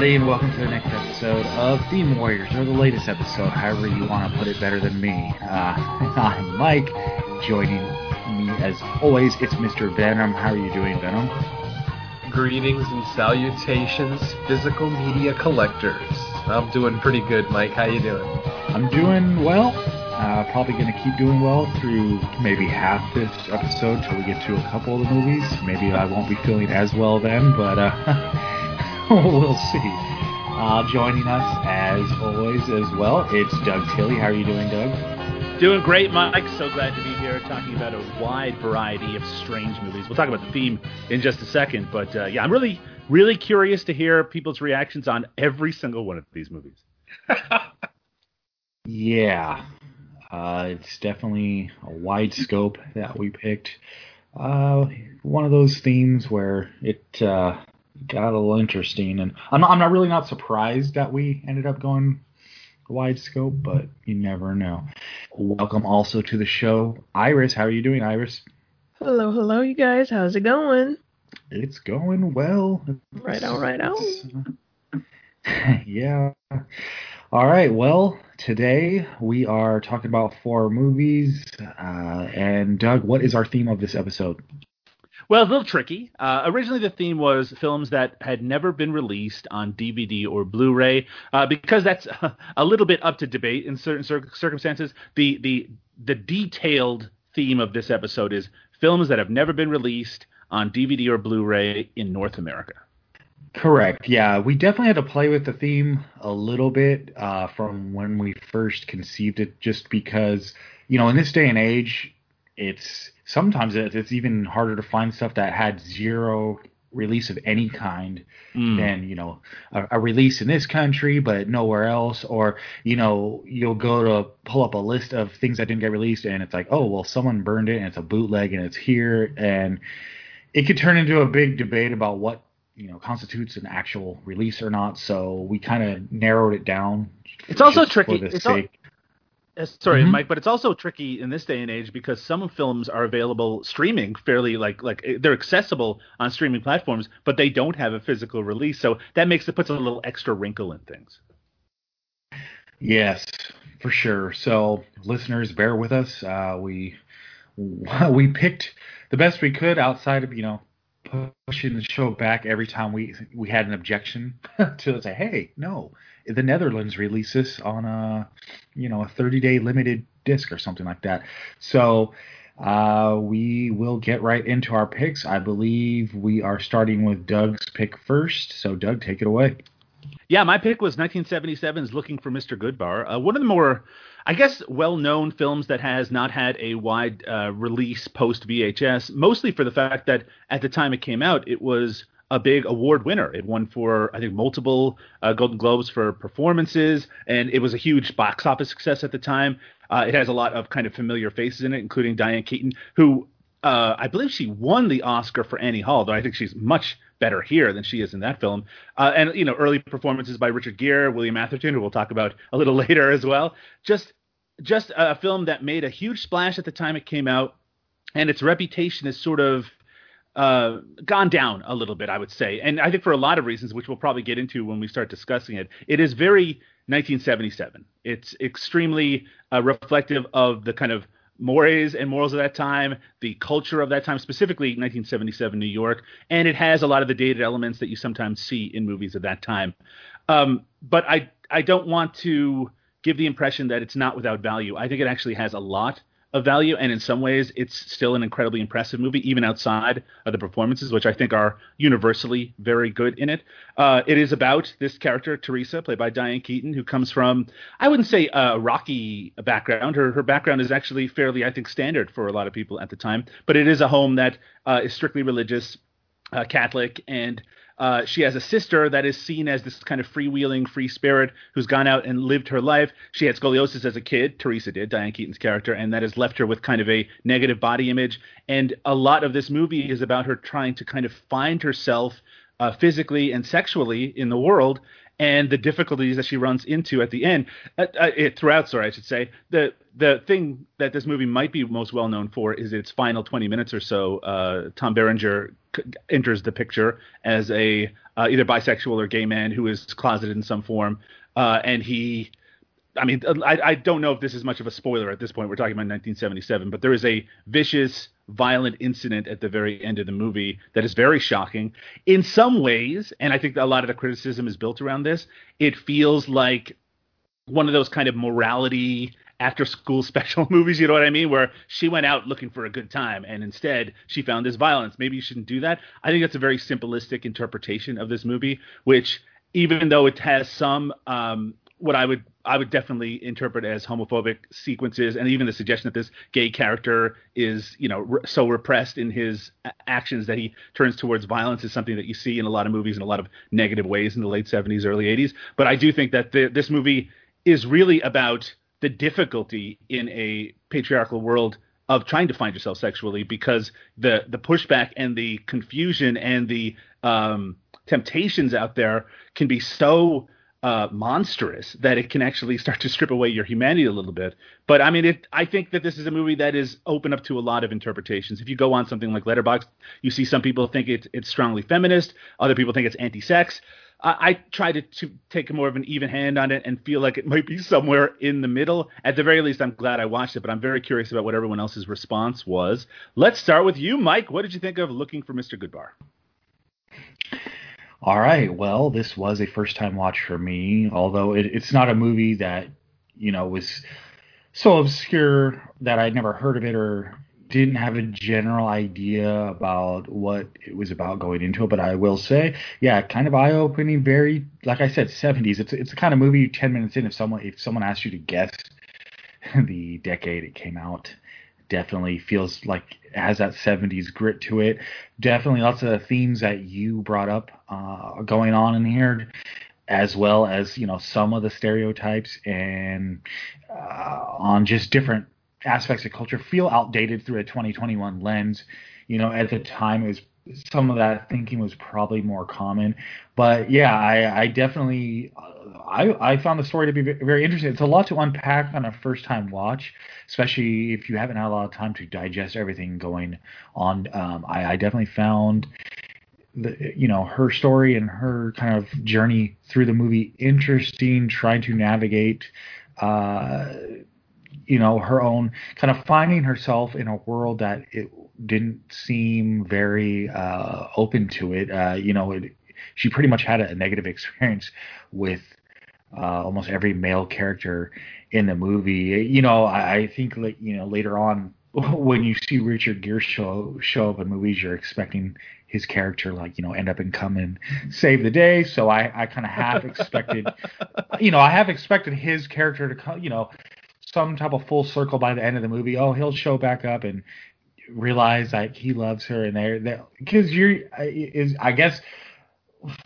Everybody, and welcome to the next episode of Theme Warriors, or the latest episode, however you want to put it better than me. Uh, I'm Mike. Joining me, as always, it's Mr. Venom. How are you doing, Venom? Greetings and salutations, physical media collectors. I'm doing pretty good, Mike. How you doing? I'm doing well. Uh, probably going to keep doing well through maybe half this episode till we get to a couple of the movies. Maybe I won't be feeling as well then, but uh, we'll see. Uh, joining us, as always, as well, it's Doug Tilley. How are you doing, Doug? Doing great, Mike. So glad to be here talking about a wide variety of strange movies. We'll talk about the theme in just a second, but uh, yeah, I'm really, really curious to hear people's reactions on every single one of these movies. yeah, uh, it's definitely a wide scope that we picked. Uh, one of those themes where it uh, got a little interesting, and I'm not, I'm not really not surprised that we ended up going wide scope, but you never know. Welcome also to the show, Iris. How are you doing, Iris? Hello, hello, you guys. How's it going? It's going well. Right out, right out. yeah. All right. Well, today we are talking about four movies. Uh, and Doug, what is our theme of this episode? Well, it's a little tricky. Uh, originally, the theme was films that had never been released on DVD or Blu-ray, uh, because that's a little bit up to debate in certain cir- circumstances. The the the detailed theme of this episode is films that have never been released on DVD or Blu-ray in North America. Correct. Yeah, we definitely had to play with the theme a little bit uh, from when we first conceived it, just because you know in this day and age, it's sometimes it's even harder to find stuff that had zero release of any kind mm. than you know a, a, release in this country but nowhere else or you know you'll go to pull up a list of things that didn't get released and it's like oh well someone burned it and it's a bootleg and it's here and it could turn into a big debate about what you know constitutes an actual release or not. So we kind of narrowed it down. It's also tricky. It's al- sorry, mm-hmm. Mike, but it's also tricky in this day and age because some films are available streaming fairly like like eh, they're accessible on streaming platforms, but they don't have a physical release. So that makes it puts a little extra wrinkle in things. Yes, for sure. So listeners, bear with us. Uh, we we picked the best we could outside of you know pushing the show back every time we we had an objection to say, hey, no, the Netherlands released this on a you know a 30 day limited disc or something like that. So uh, we will get right into our picks. I believe we are starting with Doug's pick first. So Doug, take it away. Yeah, my pick was 1977's Looking for Mr. Goodbar. Uh, one of the more I guess well-known films that has not had a wide uh, release post VHS, mostly for the fact that at the time it came out, it was a big award winner. It won for I think multiple uh, Golden Globes for performances, and it was a huge box office success at the time. Uh, it has a lot of kind of familiar faces in it, including Diane Keaton, who uh, I believe she won the Oscar for Annie Hall, though I think she's much better here than she is in that film. Uh, and you know, early performances by Richard Gere, William Atherton, who we'll talk about a little later as well. Just just a film that made a huge splash at the time it came out, and its reputation is sort of uh, gone down a little bit, I would say. And I think for a lot of reasons, which we'll probably get into when we start discussing it, it is very 1977. It's extremely uh, reflective of the kind of mores and morals of that time, the culture of that time, specifically 1977 New York, and it has a lot of the dated elements that you sometimes see in movies of that time. Um, but I I don't want to give the impression that it's not without value. I think it actually has a lot of value, and in some ways, it's still an incredibly impressive movie, even outside of the performances, which I think are universally very good in it. Uh, it is about this character, Teresa, played by Diane Keaton, who comes from, I wouldn't say a rocky background. Her, her background is actually fairly, I think, standard for a lot of people at the time, but it is a home that uh, is strictly religious, uh, Catholic, and uh, she has a sister that is seen as this kind of freewheeling, free spirit who's gone out and lived her life. She had scoliosis as a kid, Teresa did, Diane Keaton's character, and that has left her with kind of a negative body image. And a lot of this movie is about her trying to kind of find herself uh, physically and sexually in the world and the difficulties that she runs into at the end, uh, uh, throughout, sorry, I should say. The the thing that this movie might be most well known for is its final 20 minutes or so. Uh, Tom Berenger c- enters the picture as a uh, either bisexual or gay man who is closeted in some form, uh, and he I mean, I, I don't know if this is much of a spoiler at this point. We're talking about 1977, but there is a vicious, violent incident at the very end of the movie that is very shocking. In some ways, and I think a lot of the criticism is built around this, it feels like one of those kind of morality after school special movies, you know what I mean? Where she went out looking for a good time and instead she found this violence. Maybe you shouldn't do that. I think that's a very simplistic interpretation of this movie, which even though it has some um, what I would I would definitely interpret as homophobic sequences, and even the suggestion that this gay character is, you know, re- so repressed in his actions that he turns towards violence is something that you see in a lot of movies in a lot of negative ways in the late 70s, early 80s. But I do think that the, this movie is really about the difficulty in a patriarchal world of trying to find yourself sexually because the the pushback and the confusion and the um, temptations out there can be so uh, monstrous that it can actually start to strip away your humanity a little bit. But I mean, it, I think that this is a movie that is open up to a lot of interpretations. If you go on something like Letterboxd, you see some people think it, it's strongly feminist, other people think it's anti-sex. I, I try to, to take more of an even hand on it and feel like it might be somewhere in the middle. At the very least, I'm glad I watched it, but I'm very curious about what everyone else's response was. Let's start with you, Mike. What did you think of Looking for Mr. Goodbar? All right. Well, this was a first time watch for me, although it, it's not a movie that, you know, was so obscure that I'd never heard of it or didn't have a general idea about what it was about going into it. But I will say, yeah, kind of eye opening, very, like I said, 70s. It's, it's the kind of movie 10 minutes in, if someone, if someone asked you to guess the decade it came out, definitely feels like has that 70s grit to it. Definitely lots of the themes that you brought up uh, going on in here, as well as you know some of the stereotypes and uh, on just different aspects of culture feel outdated through a 2021 lens. You know, at the time it was some of that thinking was probably more common. But yeah, I, I definitely I, I found the story to be very interesting. It's a lot to unpack on a first time watch, especially if you haven't had a lot of time to digest everything going on. Um, I, I definitely found the you know her story and her kind of journey through the movie interesting, trying to navigate. Uh, you know her own kind of finding herself in a world that it didn't seem very uh, open to it. Uh, you know, it, she pretty much had a, negative experience with uh, almost every male character in the movie. You know, I, I think like you know later on when you see Richard Gere show show up in movies, you're expecting his character like you know end up and come and save the day. So I I kind of have expected, you know, I have expected his character to come, you know, some type of full circle by the end of the movie. Oh, he'll show back up and realize like he loves her and they're because you're is I guess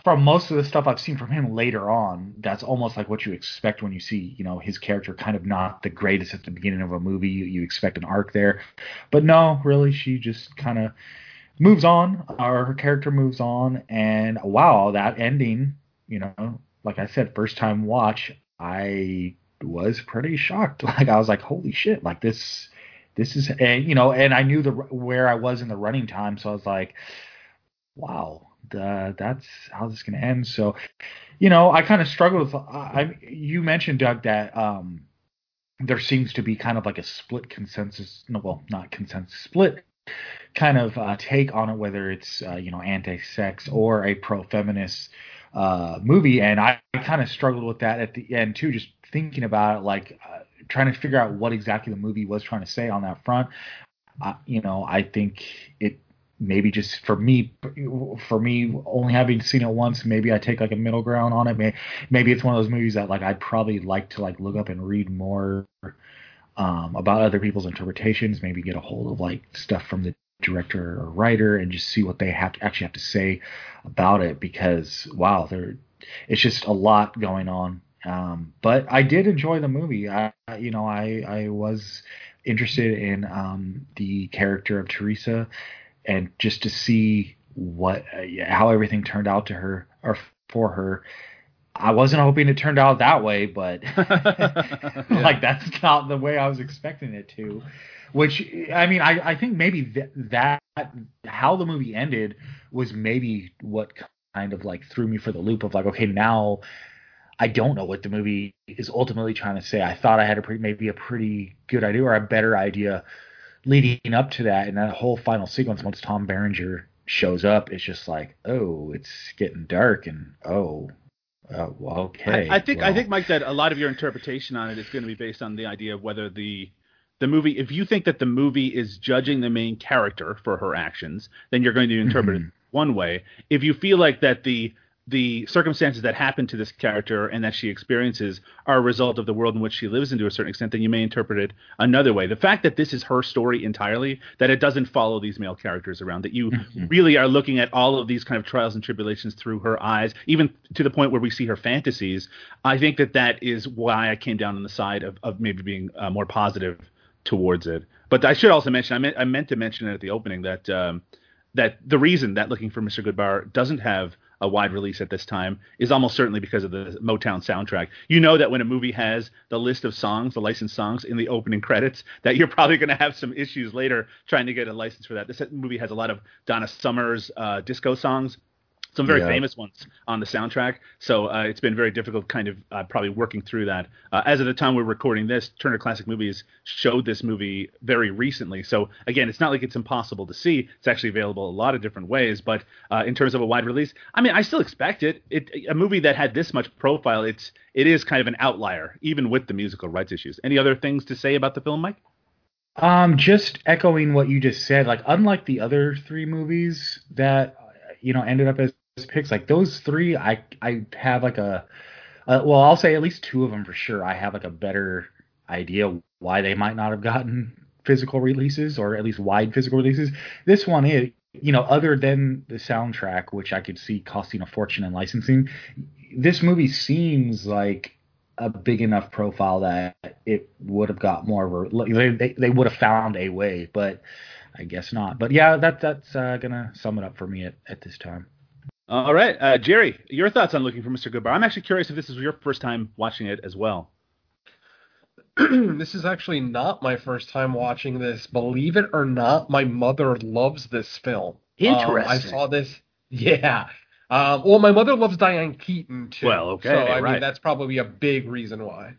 from most of the stuff I've seen from him later on, that's almost like what you expect when you see, you know, his character kind of not the greatest at the beginning of a movie. You, you expect an arc there, but no, really, she just kind of moves on, or her character moves on, and wow, that ending, you know, like I said, first time watch, I was pretty shocked. Like I was like, holy shit, like this, this is, and you know, and I knew the where I was in the running time, so I was like, wow uh, that's how this is going to end. So, you know, I kind of struggle with. I, you mentioned Doug that um, there seems to be kind of like a split consensus. No, well, not consensus, split kind of uh, take on it, whether it's uh, you know anti-sex or a pro-feminist uh, movie. And I, I kind of struggled with that at the end too, just thinking about it, like uh, trying to figure out what exactly the movie was trying to say on that front. Uh, you know, I think it maybe just for me for me only having seen it once maybe i take like a middle ground on it maybe it's one of those movies that like i'd probably like to like look up and read more um, about other people's interpretations maybe get a hold of like stuff from the director or writer and just see what they have to actually have to say about it because wow there it's just a lot going on um, but i did enjoy the movie i you know i i was interested in um, the character of teresa and just to see what uh, how everything turned out to her or for her I wasn't hoping it turned out that way, but Yeah. like that's not the way I was expecting it to. Which I mean, I, I think maybe th- that how the movie ended was maybe what kind of like threw me for the loop of like, okay, now I don't know what the movie is ultimately trying to say. I thought I had a pretty maybe a pretty good idea or a better idea leading up to that, and that whole final sequence once Tom Berenger shows up, it's just like, oh, it's getting dark, and oh, uh, well, okay. I, I think I think Mike that a lot of your interpretation on it is going to be based on the idea of whether the the movie if you think that the movie is judging the main character for her actions, then you're going to interpret it one way. If you feel like that the the circumstances that happen to this character and that she experiences are a result of the world in which she lives in to a certain extent, then you may interpret it another way. The fact that this is her story entirely, that it doesn't follow these male characters around, that you Mhm. really are looking at all of these kind of trials and tribulations through her eyes, even to the point where we see her fantasies. I think that that is why I came down on the side of, of maybe being uh, more positive towards it. But I should also mention, I meant, I meant to mention it at the opening that um, that the reason that Looking for Mr. Goodbar doesn't have a wide release at this time is almost certainly because of the Motown soundtrack. You know that when a movie has the list of songs, the licensed songs in the opening credits, that you're probably going to have some issues later trying to get a license for that. This movie has a lot of Donna Summers uh, disco songs. Some very Yeah. famous ones on the soundtrack, so uh, it's been very difficult, kind of uh, probably working through that. Uh, as of the time we're recording this, Turner Classic Movies showed this movie very recently, so again, it's not like it's impossible to see. It's actually available a lot of different ways, but uh, in terms of a wide release, I mean, I still expect it. It a movie that had this much profile, it's it is kind of an outlier, even with the musical rights issues. Any other things to say about the film, Mike? Um, just echoing what you just said, like unlike the other three movies that you know ended up as picks, like those three, I I have like a, uh, well, I'll say at least two of them for sure. I have like a better idea why they might not have gotten physical releases or at least wide physical releases. This one is, you know, other than the soundtrack, which I could see costing a fortune in licensing, this movie seems like a big enough profile that it would have got more of a they they, would have found a way, but I guess not. But yeah, that that's uh, gonna sum it up for me at, at this time. All right, uh, Jerry, your thoughts on Looking for Mr. Goodbar? I'm actually curious if this is your first time watching it as well. this is actually not my first time watching this. Believe it or not, my mother loves this film. Um, I saw this. Yeah. Um, well, my mother loves Diane Keaton too. Well, okay, So I right. mean, that's probably a big reason why.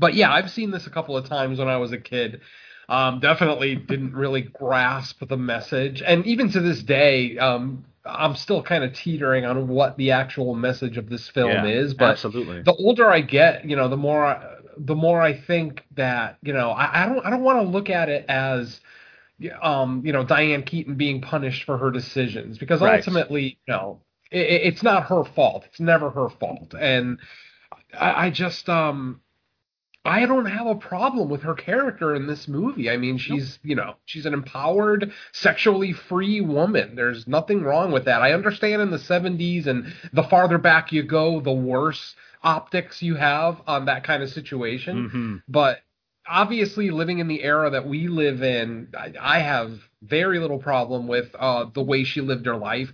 But yeah, I've seen this a couple of times when I was a kid. Um, definitely didn't really grasp the message, and even to this day, um, I'm still kind of teetering on what the actual message of this film Yeah, is. But absolutely. the older I get, you know, the more I- the more I think that you know I, I don't I don't want to look at it as um you know Diane Keaton being punished for her decisions because Right. ultimately you know it, it's not her fault it's never her fault and I, I just um I don't have a problem with her character in this movie. I mean, she's, you know, she's an empowered, sexually free woman. There's nothing wrong with that. I understand in the 70s and the farther back you go, the worse optics you have on that kind of situation. hmm But obviously, living in the era that we live in, I, I have very little problem with uh, the way she lived her life.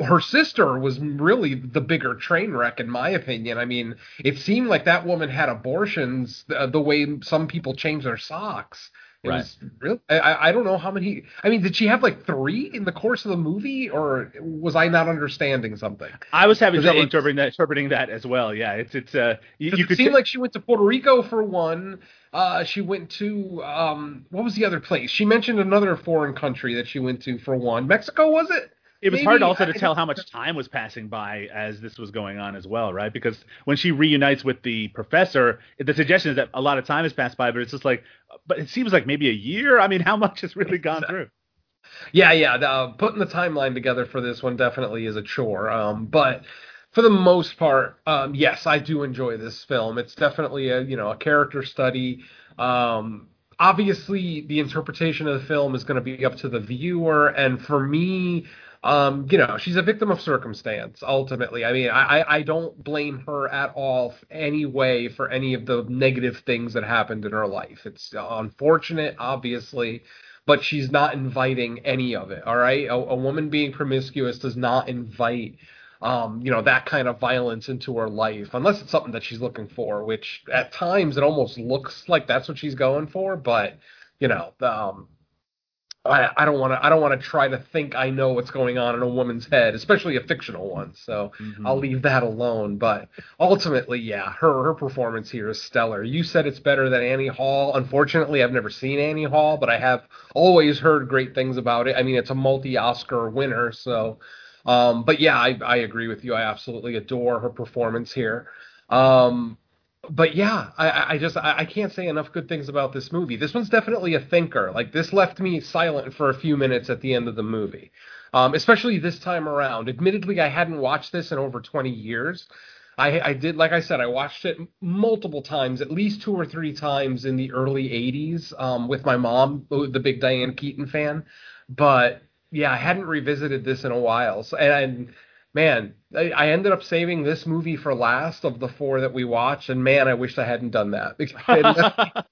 Her sister was really the bigger train wreck, in my opinion. I mean, it seemed like that woman had abortions the, the way some people change their socks. It Right. was real. I- I, I don't know how many. I mean, did she have like three in the course of the movie, or was I not understanding something? I was having trouble interpreting that, interpreting that as well. Yeah, it's it's uh, you, you it could seem t- like she went to Puerto Rico for one. Uh, she went to um, what was the other place? She mentioned another foreign country that she went to for one. Mexico was it? It was maybe- hard also to I- tell how much time was passing by as this was going on as well, right? Because when she reunites with the professor, the suggestion is that a lot of time has passed by, but it's just like, but it seems like maybe a year. I mean, how much has really gone through? Yeah, yeah. the- Uh, putting the timeline together for this one definitely is a chore. Um, but for the most part, um, yes, I do enjoy this film. It's definitely a you know a character study. Um, obviously, the interpretation of the film is going to be up to the viewer, and for me. Um, you know, she's a victim of circumstance. Ultimately, I mean, I, I- don't blame her at all, any way, for any of the negative things that happened in her life. It's unfortunate, obviously, but she's not inviting any of it. All right, a, a woman being promiscuous does not invite um, you know, that kind of violence into her life, unless it's something that she's looking for, which at times it almost looks like that's what she's going for, but you know, um, I, I don't want to I don't want to try to think I know what's going on in a woman's head, especially a fictional one. So Mhm. I'll leave that alone. But ultimately, yeah, her her performance here is stellar. You said it's better than Annie Hall. Unfortunately, I've never seen Annie Hall, but I have always heard great things about it. I mean, it's a multi Oscar winner, so. Um, but yeah, I, I agree with you. I absolutely adore her performance here. Um, but yeah, I, I just I, can't say enough good things about this movie. This one's definitely a thinker. Like this left me silent for a few minutes at the end of the movie, um, especially this time around. Admittedly, I hadn't watched this in over 20 years. I, I did, like I said, I watched it multiple times, at least two or three times in the early 80s um, with my mom, the big Diane Keaton fan. But yeah, I hadn't revisited this in a while. So, and, and man, I, I ended up saving this movie for last of the four that we watched, and man, I wish I hadn't done that.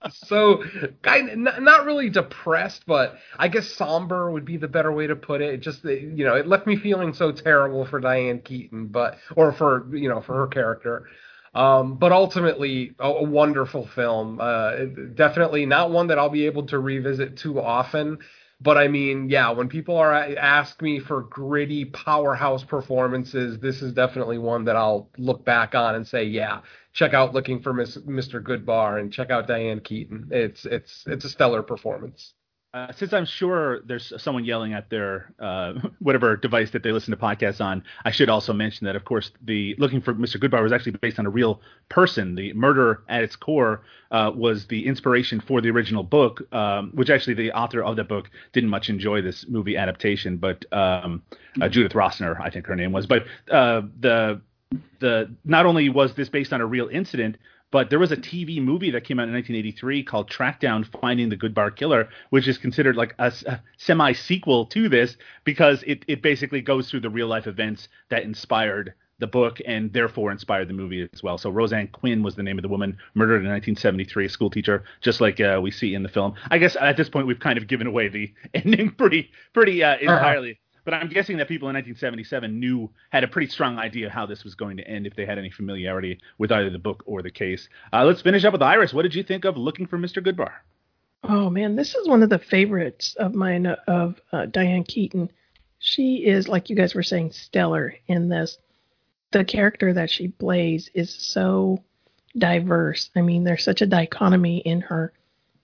so, kind of, not really depressed, but I guess somber would be the better way to put it. it. Just you know, it left me feeling so terrible for Diane Keaton, but or for you know for her character. Um, but ultimately, a, a wonderful film. Uh, definitely not one that I'll be able to revisit too often. But I mean, yeah, when people are uh, ask me for gritty powerhouse performances, this is definitely one that I'll look back on and say, yeah, check out Looking for Miss, Mr. Goodbar and check out Diane Keaton. It's it's it's a stellar performance. Uh, since I'm sure there's someone yelling at their uh, whatever device that they listen to podcasts on, I should also mention that, of course, the Looking for Mr. Goodbar was actually based on a real person. The murder at its core uh, was the inspiration for the original book, um, which actually the author of that book didn't much enjoy this movie adaptation, but um, uh, Judith Rossner, I think her name was. But uh, the the not only was this based on a real incident, but there was a TV movie that came out in 1983 called Track Down Finding the Goodbar Killer, which is considered like a, a semi sequel to this because it, it basically goes through the real life events that inspired the book and therefore inspired the movie as well. So Roseanne Quinn was the name of the woman murdered in 1973, a school teacher, just like uh, we see in the film. I guess at this point we've kind of given away the ending pretty pretty uh, entirely. Uh-huh. But I'm guessing that people in 1977 knew had a pretty strong idea how this was going to end if they had any familiarity with either the book or the case. Uh, let's finish up with Iris. What did you think of Looking for Mr. Goodbar? Oh man, this is one of the favorites of mine of uh, Diane Keaton. She is, like you guys were saying, stellar in this. The character that she plays is so diverse. I mean, there's such a dichotomy in her,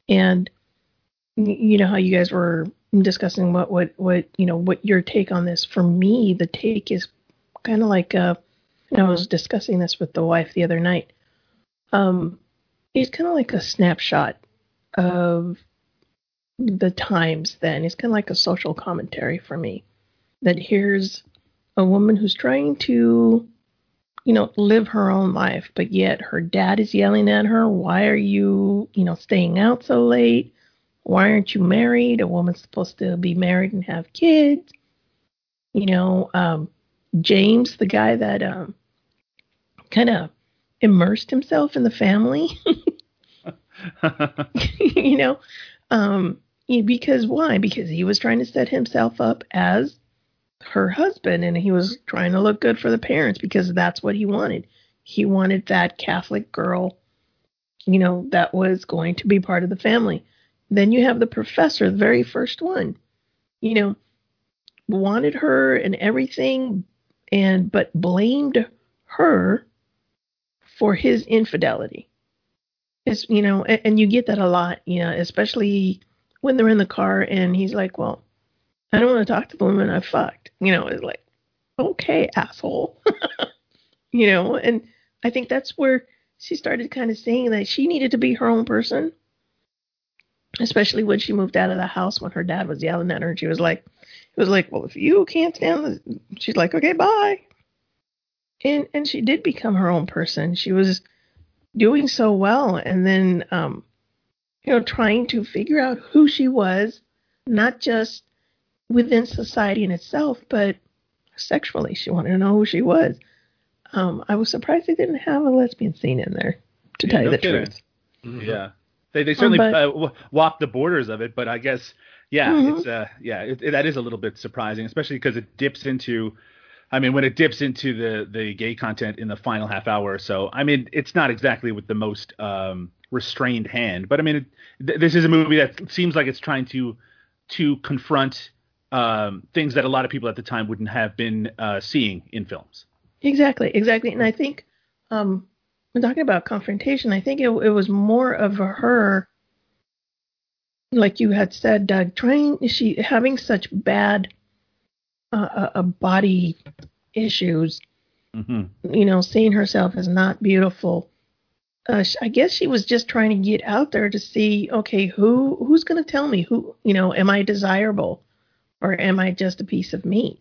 and you know how you guys were discussing what what what you know what your take on this. For me, the take is kind of like uh, I was discussing this with the wife the other night. Um, it's kind of like a snapshot of the times. Then it's kind of like a social commentary for me. That here's a woman who's trying to, you know, live her own life, but yet her dad is yelling at her. Why are you, you know, staying out so late? Why aren't you married? A woman's supposed to be married and have kids. You know, um, James, the guy that um, kind of immersed himself in the family. you know, um, because why? Because he was trying to set himself up as her husband and he was trying to look good for the parents because that's what he wanted. He wanted that Catholic girl, you know, that was going to be part of the family. Then you have the professor, the very first one, you know, wanted her and everything, and but blamed her for his infidelity. It's you know, and, and you get that a lot, you know, especially when they're in the car and he's like, "Well, I don't want to talk to the woman I fucked." You know, it's like, okay, asshole. you know, and I think that's where she started kind of saying that she needed to be her own person especially when she moved out of the house when her dad was yelling at her and she was like it was like well if you can't stand this she's like okay bye. And and she did become her own person. She was doing so well and then um you know trying to figure out who she was not just within society in itself but sexually. She wanted to know who she was. Um i was surprised they didn't have a lesbian scene in there to Yeah, tell you no the kidding. truth. Mm-hmm. Yeah, they they certainly but- uh, w- walk the borders of it, but I guess yeah, Mhm. it's uh yeah, it, it, that is a little bit surprising, especially because it dips into. I mean, when it dips into the the gay content in the final half hour or so, I mean, it's not exactly with the most um, restrained hand, but I mean, it, th- this is a movie that seems like it's trying to to confront um, things that a lot of people at the time wouldn't have been uh, seeing in films. Exactly, exactly. And I think um, when talking about confrontation, I think it, it was more of her, like you had said, Doug, trying she having such bad uh, uh, uh body issues. Mm-hmm. You know, seeing herself as not beautiful. Uh, I guess she was just trying to get out there to see, okay, who who's going to tell me who, you know, am I desirable, or am I just a piece of meat?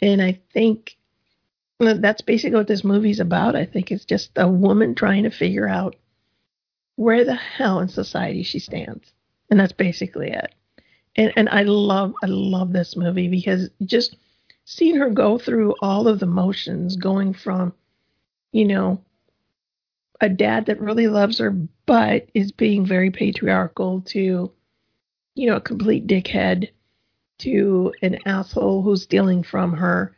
And I think that's basically what this movie's about. I think it's just a woman trying to figure out where the hell in society she stands, and that's basically it. And and I love I love this movie because just seeing her go through all of the motions, going from, you know, a dad that really loves her but is being very patriarchal to, you know, a complete dickhead to an asshole who's stealing from her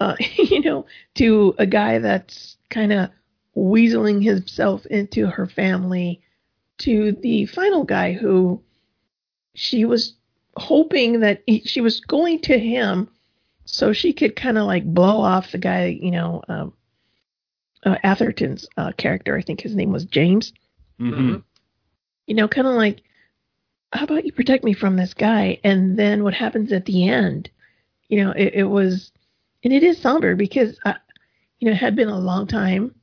uh, you know, to a guy that's kind of weaseling himself into her family, to the final guy who she was hoping that he, she was going to him so she could kind of like blow off the guy, you know, um, uh, Atherton's uh, character. I think his name was James. Mm-hmm. You know, kind of like, how about you protect me from this guy? And then what happens at the end? You know, it, it was and it is somber because I, you know, it had been a long time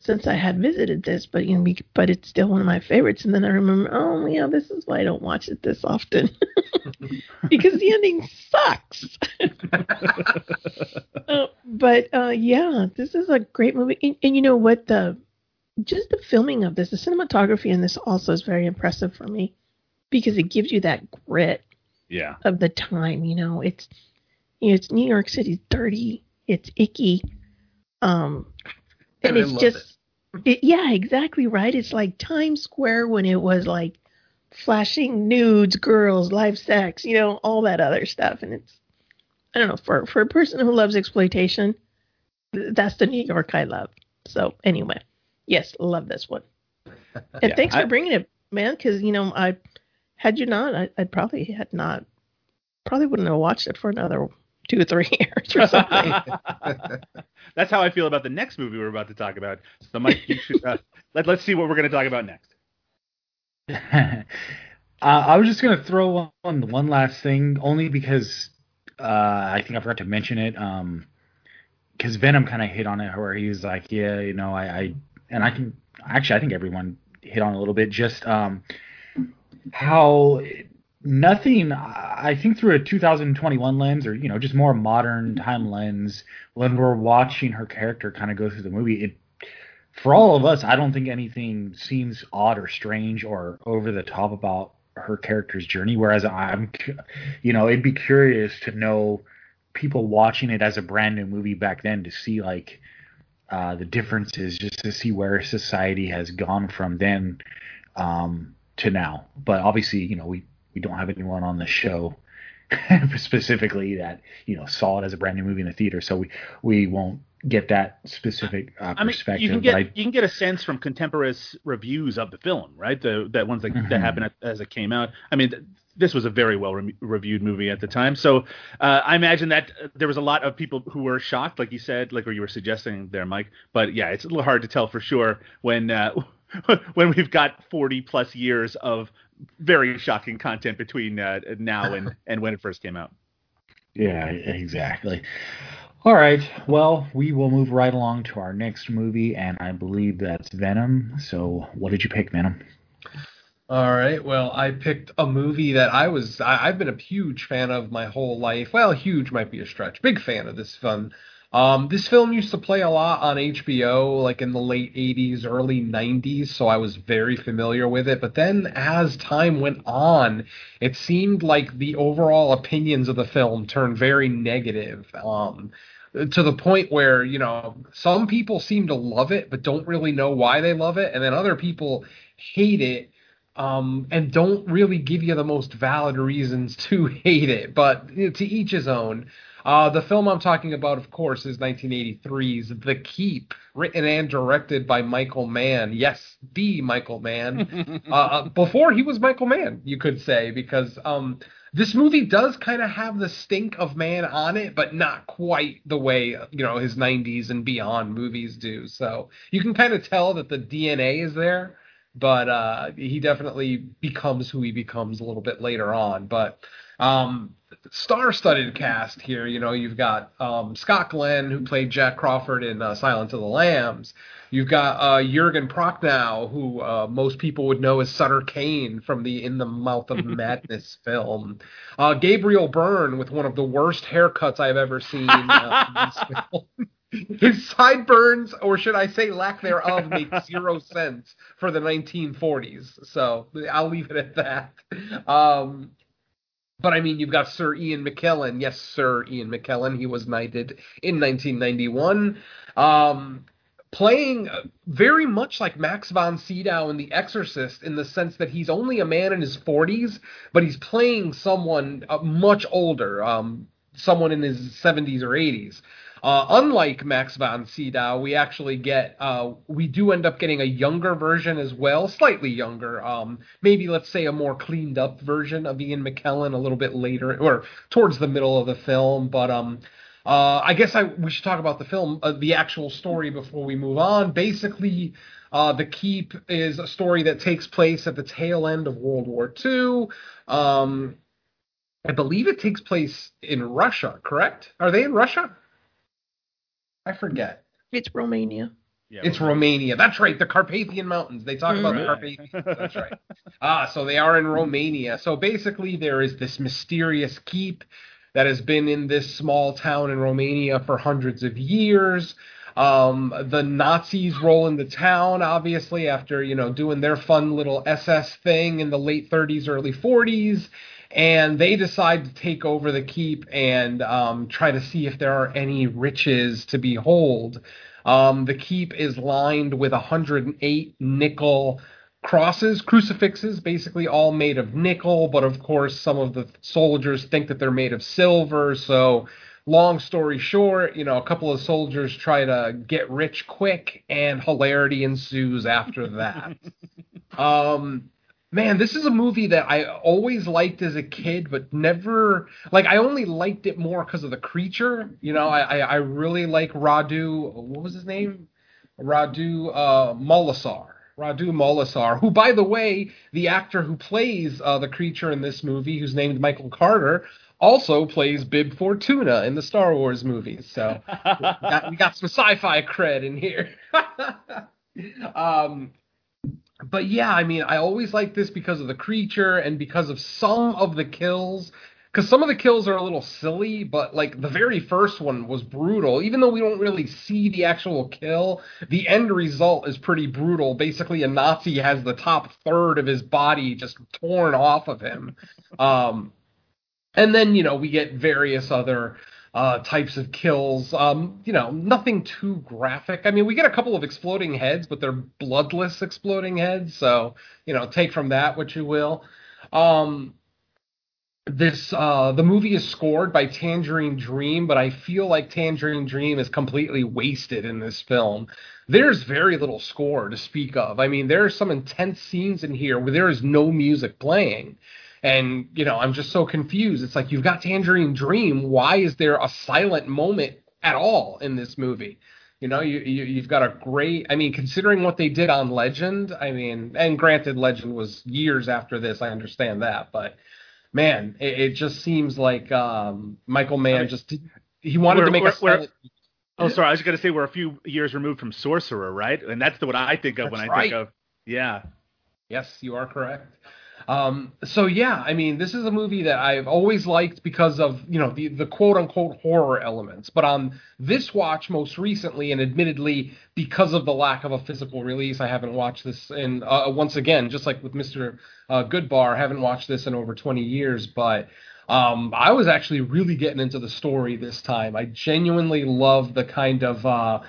since I had visited this, but you know, but it's still one of my favorites. And then I remember, oh yeah, this is why I don't watch it this often because the ending sucks. uh, but uh, yeah, this is a great movie, and, and you know what the just the filming of this, the cinematography in this also is very impressive for me because it gives you that grit yeah. of the time. You know, it's you know, it's New York City's dirty, it's icky, um, and, it's just, it. It, yeah, exactly right. It's like Times Square when it was like flashing nudes, girls, live sex, you know, all that other stuff, and it's, I don't know, for for a person who loves exploitation, that's the New York I love. So anyway, yes, love this one, and yeah, thanks for I, bringing it, man, because you know I had you not, I, I'd probably had not, probably wouldn't have watched it for another two or three years or something. That's how I feel about the next movie we're about to talk about. So, Mike, you should, uh, let, let's see what we're going to talk about next. uh, I was just going to throw on one last thing, only because uh, I think I forgot to mention it. Um, because Venom kind of hit on it, where he's like, "Yeah, you know, I, I," and I can actually, I think everyone hit on a little bit, just um, how nothing i think through a 2021 lens or you know just more modern time lens when we're watching her character kind of go through the movie it for all of us i don't think anything seems odd or strange or over the top about her character's journey whereas i'm you know it'd be curious to know people watching it as a brand new movie back then to see like uh, the differences just to see where society has gone from then um, to now. But obviously you know we we don't have anyone on the show specifically that you know saw it as a brand new movie in the theater, so we we won't get that specific uh, I mean, perspective. You can get I, you can get a sense from contemporaneous reviews of the film, right? The that ones that, mm-hmm. that happened as it came out. I mean, th- this was a very well re- reviewed movie at the time, so uh, I imagine that there was a lot of people who were shocked, like you said, like or you were suggesting there, Mike. But yeah, it's a little hard to tell for sure when. Uh, when we've got 40 plus years of very shocking content between uh, now and, and when it first came out. Yeah, exactly. All right. Well, we will move right along to our next movie, and I believe that's Venom. So, what did you pick, Venom? All right. Well, I picked a movie that I was I, have been a huge fan of my whole life. Well, huge might be a stretch. Big fan of this fun um, this film used to play a lot on HBO, like in the late 80s, early 90s, so I was very familiar with it. But then as time went on, it seemed like the overall opinions of the film turned very negative. Um, to the point where, you know, some people seem to love it, but don't really know why they love it. And then other people hate it um, and don't really give you the most valid reasons to hate it. But you know, to each his own. Uh, the film I'm talking about, of course, is 1983's The Keep, written and directed by Michael Mann. Yes, the Michael Mann. uh, uh, before he was Michael Mann, you could say, because um, this movie does kind of have the stink of Mann on it, but not quite the way you know his 90s and beyond movies do. So you can kind of tell that the DNA is there, but uh, he definitely becomes who he becomes a little bit later on. But um, star-studded cast here. You know, you've got um, Scott Glenn who played Jack Crawford in uh, Silence of the Lambs. You've got uh, Jurgen Prochnow, who uh, most people would know as Sutter Kane from the In the Mouth of Madness film. Uh, Gabriel Byrne with one of the worst haircuts I've ever seen uh, in this film. His sideburns, or should I say lack thereof, make zero sense for the 1940s. So I'll leave it at that. Um, but I mean, you've got Sir Ian McKellen. Yes, Sir Ian McKellen. He was knighted in 1991. Um, playing very much like Max von Sydow in The Exorcist in the sense that he's only a man in his 40s, but he's playing someone uh, much older, um, someone in his 70s or 80s. Uh, unlike Max von Sydow, we actually get uh, we do end up getting a younger version as well, slightly younger. Um, maybe let's say a more cleaned up version of Ian McKellen a little bit later or towards the middle of the film. But um, uh, I guess I we should talk about the film, uh, the actual story before we move on. Basically. Uh, the Keep is a story that takes place at the tail end of World War II. Um, I believe it takes place in Russia, correct? Are they in Russia? I forget. It's Romania. Yeah, it's Romania. Romania. That's right. The Carpathian Mountains. They talk about right. the Carpathians. That's right. ah, so they are in Romania. So basically, there is this mysterious keep that has been in this small town in Romania for hundreds of years. Um, the Nazis roll into town, obviously, after you know doing their fun little SS thing in the late 30s, early 40s, and they decide to take over the keep and um, try to see if there are any riches to behold. Um, the keep is lined with 108 nickel crosses, crucifixes, basically all made of nickel, but of course, some of the soldiers think that they're made of silver. So, long story short, you know, a couple of soldiers try to get rich quick, and hilarity ensues after that. um, man, this is a movie that I always liked as a kid, but never like I only liked it more because of the creature. You know, I, I, I really like Radu. What was his name? Radu uh, Molasar. Radu Molasar, who, by the way, the actor who plays uh, the creature in this movie, who's named Michael Carter, also plays Bib Fortuna in the Star Wars movies. So we, got, we got some sci-fi cred in here. um, but yeah, I mean, I always like this because of the creature and because of some of the kills. Because some of the kills are a little silly, but like the very first one was brutal. Even though we don't really see the actual kill, the end result is pretty brutal. Basically, a Nazi has the top third of his body just torn off of him. Um, and then, you know, we get various other uh, types of kills. Um, you know, nothing too graphic. I mean, we get a couple of exploding heads, but they're bloodless exploding heads. So, you know, take from that what you will. Um, this uh, the movie is scored by Tangerine Dream, but I feel like Tangerine Dream is completely wasted in this film. There's very little score to speak of. I mean, there are some intense scenes in here where there is no music playing. And, you know, I'm just so confused. It's like you've got Tangerine Dream. Why is there a silent moment at all in this movie? You know, you, you have got a great. I mean, considering what they did on Legend, I mean, and granted, Legend was years after this. I understand that, but man, it, it just seems like um, Michael Mann I mean, just he wanted to make a. Silent, oh, sorry, I was going to say we're a few years removed from Sorcerer, right? And that's the what I think of that's when I right. think of. Yeah. Yes, you are correct. Um, so yeah, I mean, this is a movie that I've always liked because of you know the the quote unquote horror elements. But on this watch, most recently, and admittedly because of the lack of a physical release, I haven't watched this. And uh, once again, just like with Mister uh, Goodbar, I haven't watched this in over 20 years. But um, I was actually really getting into the story this time. I genuinely love the kind of uh,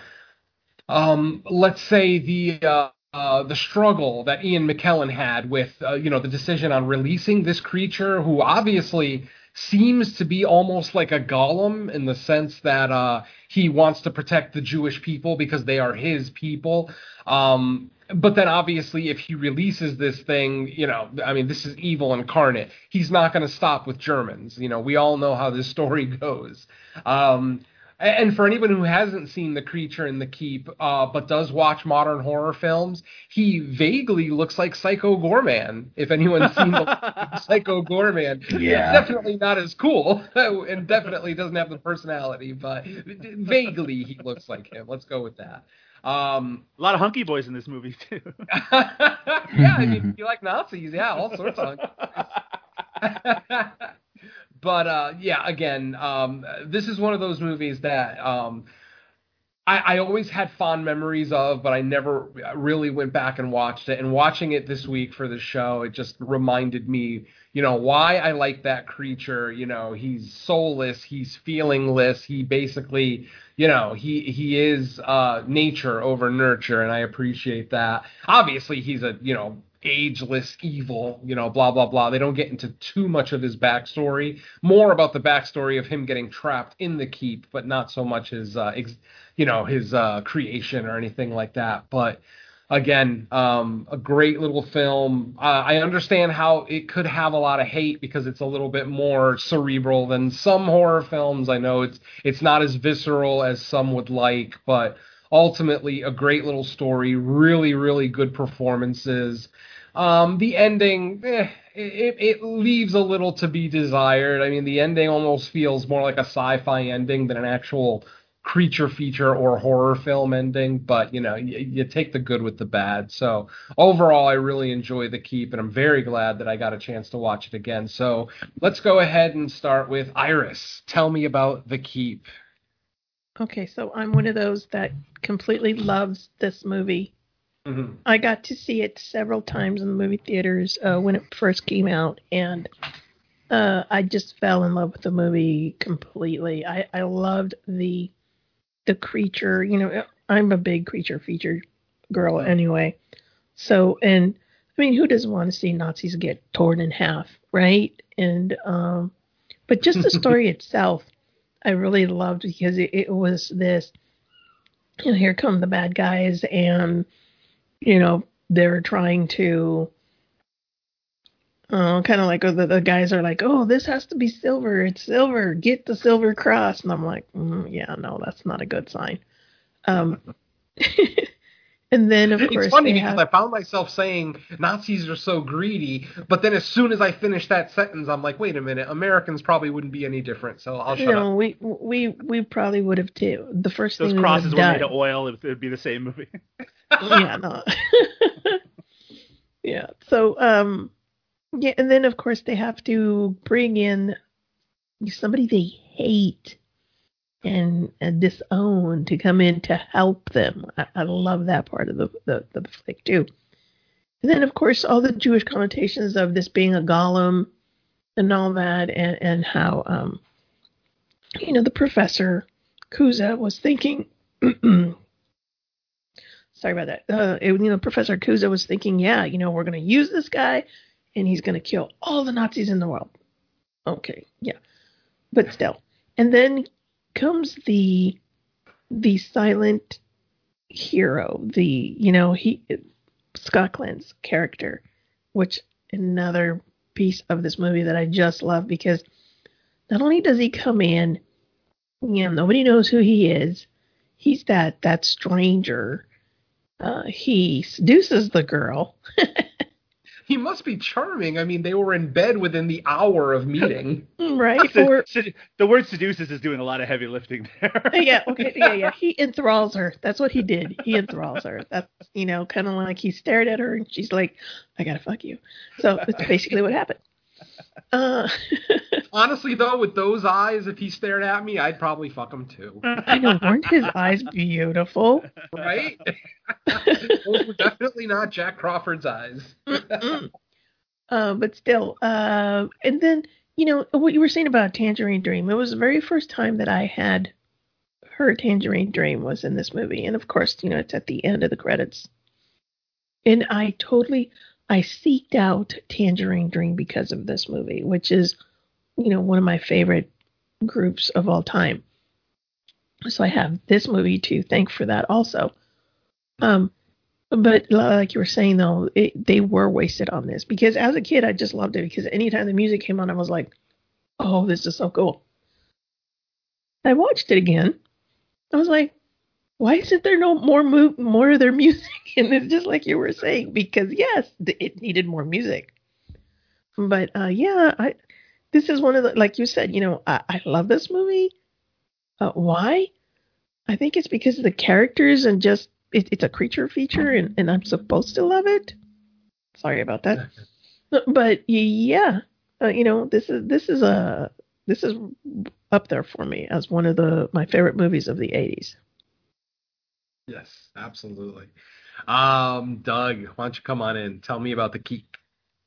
um, let's say the uh, the struggle that Ian McKellen had with uh, you know the decision on releasing this creature, who obviously seems to be almost like a golem in the sense that uh, he wants to protect the Jewish people because they are his people. Um, but then obviously if he releases this thing you know i mean this is evil incarnate. He's not going to stop with germans. You know we all know how this story goes. Um, and for anyone who hasn't seen the creature in the keep uh, but does watch modern horror films he vaguely looks like psycho goreman if anyone's seen the psycho goreman Yeah. definitely not as cool and definitely doesn't have the personality but vaguely he looks like him let's go with that um, A lot of hunky boys in this movie too. yeah, I mean, you like Nazis, yeah, all sorts of. But uh, yeah, again, um, this is one of those movies that um, I, I always had fond memories of, but I never really went back and watched it. And watching it this week for the show, it just reminded me, you know, why I like that creature. You know, he's soulless, he's feelingless, he basically you know he he is uh nature over nurture and i appreciate that obviously he's a you know ageless evil you know blah blah blah they don't get into too much of his backstory more about the backstory of him getting trapped in the keep but not so much his uh ex- you know his uh creation or anything like that but again, um, a great little film. Uh, I understand how it could have a lot of hate because it's a little bit more cerebral than some horror films. I know it's it's not as visceral as some would like, but ultimately a great little story. Really, really good performances. Um, the ending, eh, it, it leaves a little to be desired. I mean, the ending almost feels more like a sci-fi ending than an actual creature feature or horror film ending, but you know, you, you take the good with the bad. So overall, I really enjoy The Keep, and I'm very glad that I got a chance to watch it again. So let's go ahead and start with Iris. Tell me about The Keep. Okay, so I'm one of those that completely loves this movie. Mm-hmm. I got to see it several times in the movie theaters uh, when it first came out, and uh, I just fell in love with the movie completely. I, I loved the the creature. You know, I'm a big creature feature girl anyway. So, and I mean, who doesn't want to see Nazis get torn in half, right? And um, but just the story itself, I really loved because it, it was this. You know, here come the bad guys, and you know they're trying to uh, kind of like the, the guys are like oh this has to be silver. It's silver. Get the silver cross. And i'm like mm, yeah no that's not a good sign. Um and then of course It's funny they because have, I found myself saying Nazis are so greedy, but then as soon as I finished that sentence, I'm like, wait a minute, Americans probably wouldn't be any different. So I'll shut no up. we we we probably would have too the first Those thing we crosses would were have made of oil. It would be the same movie. yeah, no. yeah. So, um, yeah, and then of course they have to bring in somebody they hate and, and disown to come in to help them. I, I love that part of the, the the flick too. And then of course all the Jewish connotations of this being a golem and all that, and and how um, you know, the professor Cuza was thinking. sorry about that. Uh, it- you know, Professor Cuza was thinking, yeah, you know, we're going to use this guy, and he's going to kill all the Nazis in the world. Okay, yeah, but still. And then comes the the silent hero, the you know he Scott Glenn's character, which another piece of this movie that I just love because not only does he come in, you know, nobody knows who he is. He's that that stranger uh, he seduces the girl. He must be charming. I mean, they were in bed within the hour of meeting. Mm, right? Sed- Or the word seduces is doing a lot of heavy lifting there. yeah, okay, yeah, yeah. He enthralls her. That's what he did. He enthralls her. That's you know, kind of like he stared at her and she's like, "I gotta fuck you." So that's basically what happened. Uh, Honestly, though, with those eyes, if he stared at me, I'd probably fuck him too. I know, weren't his eyes beautiful? Right? those were definitely not Jack Crawford's eyes. Uh, but still, uh, and then you know what you were saying about Tangerine Dream. It was the very first time that I had heard Tangerine Dream was in this movie, and of course, you know it's at the end of the credits. And I totally I seeked out Tangerine Dream because of this movie, which is, you know, one of my favorite groups of all time. So I have this movie to thank for that also. Um, but like you were saying though, it, they were wasted on this because as a kid I just loved it because anytime the music came on I was like, oh, this is so cool. I watched it again. I was like, why isn't there no more mo- more of their music? And it's just like you were saying because yes, it needed more music. But uh, yeah, I this is one of the like you said, you know, I, I love this movie. Uh, why? I think it's because of the characters and just it, it's a creature feature, and, and I'm supposed to love it. Sorry about that. but yeah, uh, you know, this is this is a this is up there for me as one of the my favorite movies of the 80s. Yes, absolutely. Um, Doug, why don't you come on in? Tell me about the Keep.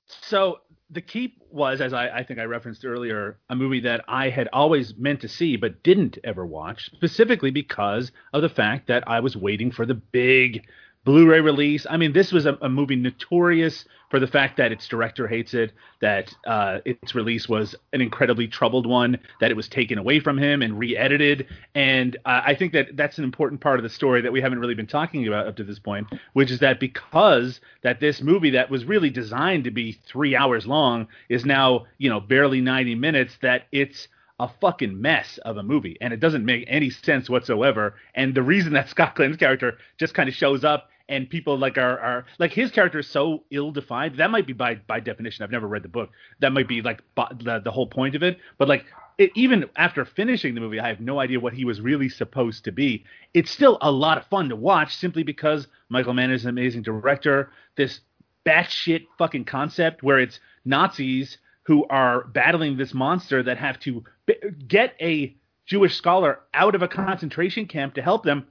So the Keep was, as I, I, think I referenced earlier, a movie that I had always meant to see but didn't ever watch, specifically because of the fact that I was waiting for the big Blu-ray release. I mean, this was a, a, movie notorious for the fact that its director hates it, that uh, its release was an incredibly troubled one, that it was taken away from him and re-edited, and uh, I think that that's an important part of the story that we haven't really been talking about up to this point, which is that because that this movie that was really designed to be three hours long is now you know barely 90 minutes, that it's a fucking mess of a movie and it doesn't make any sense whatsoever. And the reason that Scott Glenn's character just kind of shows up and people like are are like his character is so ill defined. That might be by by definition. I've never read the book. That might be like the, the whole point of it. But like it, even after finishing the movie, I have no idea what he was really supposed to be. It's still a lot of fun to watch simply because Michael Mann is an amazing director. This batshit fucking concept where it's Nazis who are battling this monster that have to b- get a Jewish scholar out of a concentration camp to help them.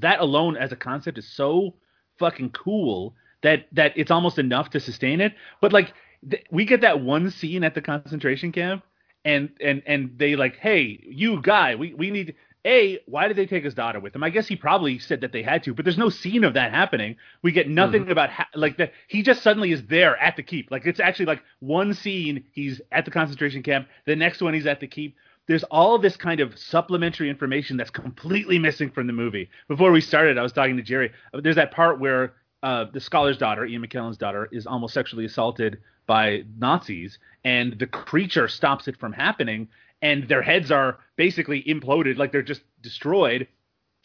That alone as a concept is so fucking cool that that it's almost enough to sustain it. But like th- we get that one scene at the concentration camp, and and and they like, hey, you guy, we we need. A, why did they take his daughter with him? I guess he probably said that they had to, but there's no scene of that happening. We get nothing mm-hmm. about ha- like that. He just suddenly is there at the keep. Like it's actually like one scene he's at the concentration camp, the next one he's at the keep there's all this kind of supplementary information that's completely missing from the movie. Before we started, I was talking to Jerry. There's that part where uh, the scholar's daughter, Ian McKellen's daughter, is almost sexually assaulted by Nazis, and the creature stops it from happening, and their heads are basically imploded, like they're just destroyed,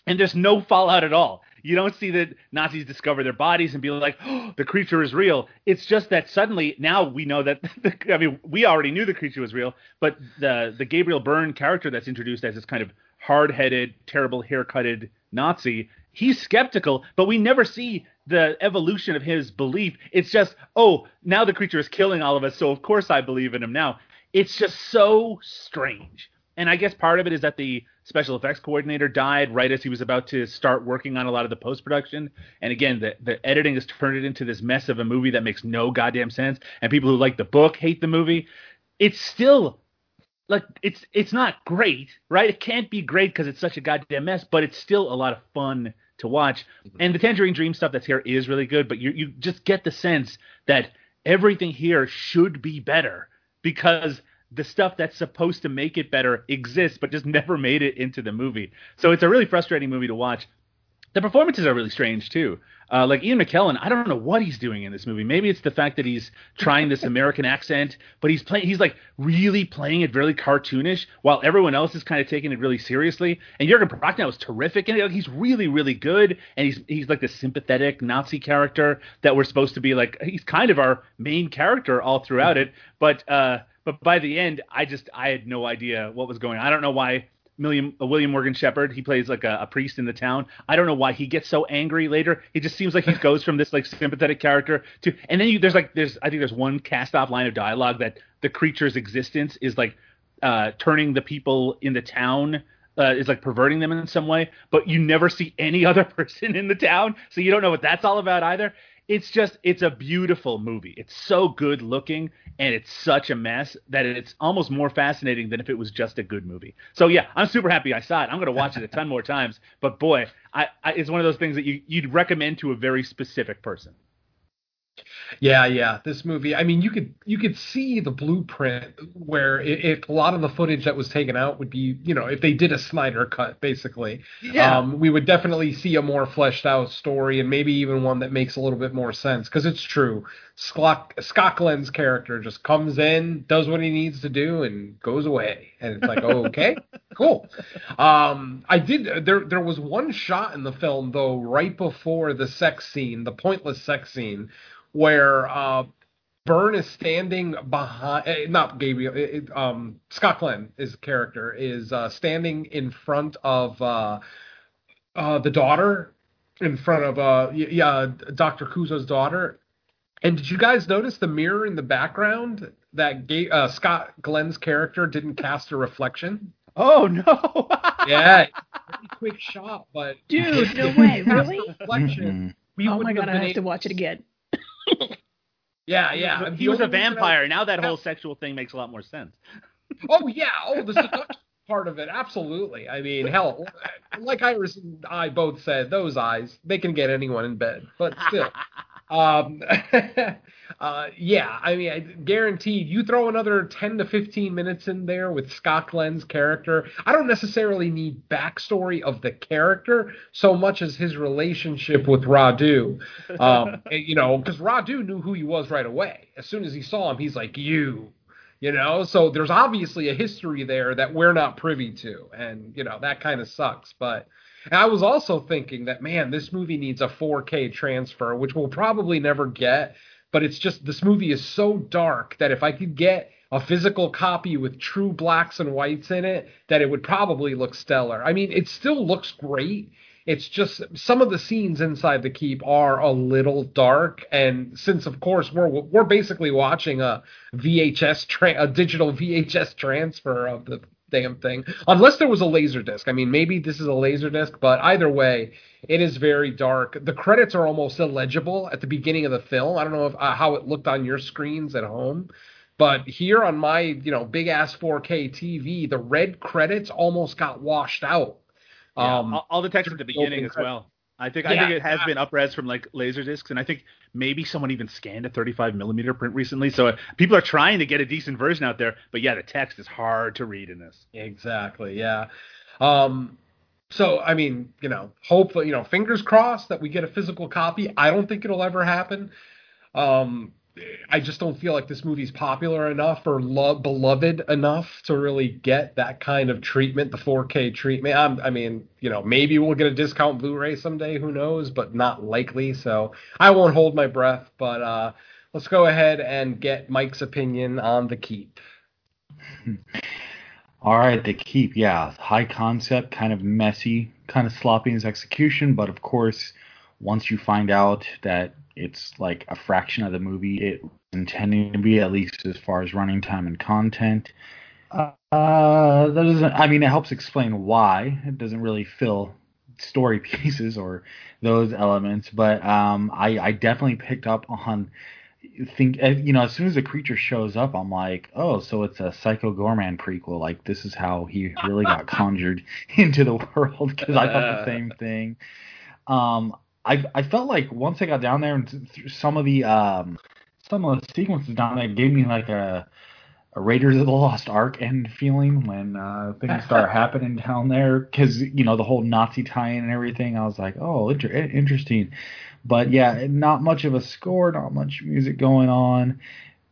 and there's no fallout at all. You don't see that Nazis discover their bodies and be like, oh, the creature is real. It's just that suddenly now we know that. The, I mean, we already knew the creature was real, but the the Gabriel Byrne character that's introduced as this kind of hard-headed, terrible haircutted Nazi, he's skeptical, but we never see the evolution of his belief. It's just, oh, now the creature is killing all of us, so of course I believe in him now. It's just so strange. And I guess part of it is that the special effects coordinator died right as he was about to start working on a lot of the post production. And again, the, the editing has turned it into this mess of a movie that makes no goddamn sense. And people who like the book hate the movie. It's still like it's it's not great, right? It can't be great because it's such a goddamn mess, but it's still a lot of fun to watch. Mm-hmm. And the Tangerine Dream stuff that's here is really good, but you you just get the sense that everything here should be better because the stuff that's supposed to make it better exists, but just never made it into the movie. So it's a really frustrating movie to watch. The performances are really strange too. Uh, like Ian McKellen, I don't know what he's doing in this movie. Maybe it's the fact that he's trying this American accent, but he's playing. He's like really playing it very cartoonish, while everyone else is kind of taking it really seriously. And Jurgen Prochnow is terrific, and he's really, really good. And he's he's like the sympathetic Nazi character that we're supposed to be like. He's kind of our main character all throughout it, but. uh but by the end, I just I had no idea what was going on. I don't know why William uh, William Morgan Sheppard. He plays like a, a, priest in the town. I don't know why he gets so angry later. He just seems like he goes from this like sympathetic character to, and then you, there's like there's I think there's one cast off line of dialogue that the creature's existence is like uh, turning the people in the town. Uh, is like perverting them in some way, but you never see any other person in the town, so you don't know what that's all about either it's just it's a beautiful movie. It's so good looking and it's such a mess that it's almost more fascinating than if it was just a good movie. So yeah, I'm super happy I saw it. I'm going to watch it a ton more times. But boy, I, I, it's one of those things that you you'd recommend to a very specific person. Yeah, yeah. This movie, I mean, you could you could see the blueprint where if, a lot of the footage that was taken out would be, you know, if they did a Snyder cut, basically, Yeah. um, we would definitely see a more fleshed out story and maybe even one that makes a little bit more sense. Because it's true, Scott Scott Glenn's character just comes in, does what he needs to do, and goes away, and it's like, oh, okay, cool. Um, I did. There there was one shot in the film though, right before the sex scene, the pointless sex scene where uh, Byrne is standing behind, eh, not Gabriel, eh, eh, um, Scott Glenn, his character, is uh, standing in front of uh, uh, the daughter, in front of uh, yeah, Dr. Cuza's daughter. And did you guys notice the mirror in the background that Ga- uh, Scott Glenn's character didn't cast a reflection? Oh no. Yeah, very quick shot, but Dude, no way, really? reflection. Mhm. We oh my wouldn't god, I been have to watch it again. Yeah, yeah. he The was a only I- vampire. Now that whole sexual thing makes a lot more sense. Oh yeah. Oh, the seduction part of it. Absolutely. I mean, hell, like Iris and I both said, those eyes they can get anyone in bed. But still, um, uh, yeah. I mean, I guaranteed you throw another ten to fifteen minutes in there with Scott Glenn's character. I don't necessarily need backstory of the character so much as his relationship with Radu. Um, you know, because Radu knew who he was right away. As soon as he saw him, he's like, "You." you know so there's obviously a history there that we're not privy to and you know that kind of sucks but and i was also thinking that man this movie needs a 4k transfer which we'll probably never get but it's just this movie is so dark that if i could get a physical copy with true blacks and whites in it that it would probably look stellar. I mean it still looks great. It's just some of the scenes inside the keep are a little dark. And since of course we're we're basically watching a VHS tra- a digital VHS transfer of the damn thing. Unless there was a laser disc. I mean maybe this is a laser disc but either way it is very dark. The credits are almost illegible at the beginning of the film. I don't know if, uh, how it looked on your screens at home but here on my you know big ass 4k tv the red credits almost got washed out. Yeah, um all, all the text at the beginning as well. I think I think it has yeah. been upres from like laser discs, and I think maybe someone even scanned a 35 millimeter print recently. So uh, people are trying to get a decent version out there, but yeah, the text is hard to read in this. Exactly. Yeah. Um, so I mean, you know, hopefully, you know, fingers crossed that we get a physical copy. I don't think it'll ever happen. Um, I just don't feel like this movie's popular enough or lo- beloved enough to really get that kind of treatment, the 4K treatment. I'm, I mean, you know, maybe we'll get a discount Blu-ray someday, who knows, but not likely. So I won't hold my breath. But uh, let's go ahead and get Mike's opinion on the keep. All right, the keep, yeah, high concept, kind of messy, kind of sloppy in execution, but of course, once you find out that it's like a fraction of the movie. It was intending to be, at least as far as running time and content, uh, that doesn't. I mean, it helps explain why. It doesn't really fill story pieces or those elements, but um, I, I definitely picked up on think uh, you know as soon as the creature shows up i'm like oh so it's a psycho goreman prequel. Like this is how he really got conjured into the world. Because i thought the same thing. Um i i felt like once i got down there and some of the um some of the sequences down there gave me like a a Raiders of the Lost Ark end feeling when uh, things start happening down there because you know the whole Nazi tie-in and everything. I was like, oh, inter- interesting, but yeah, not much of a score, not much music going on.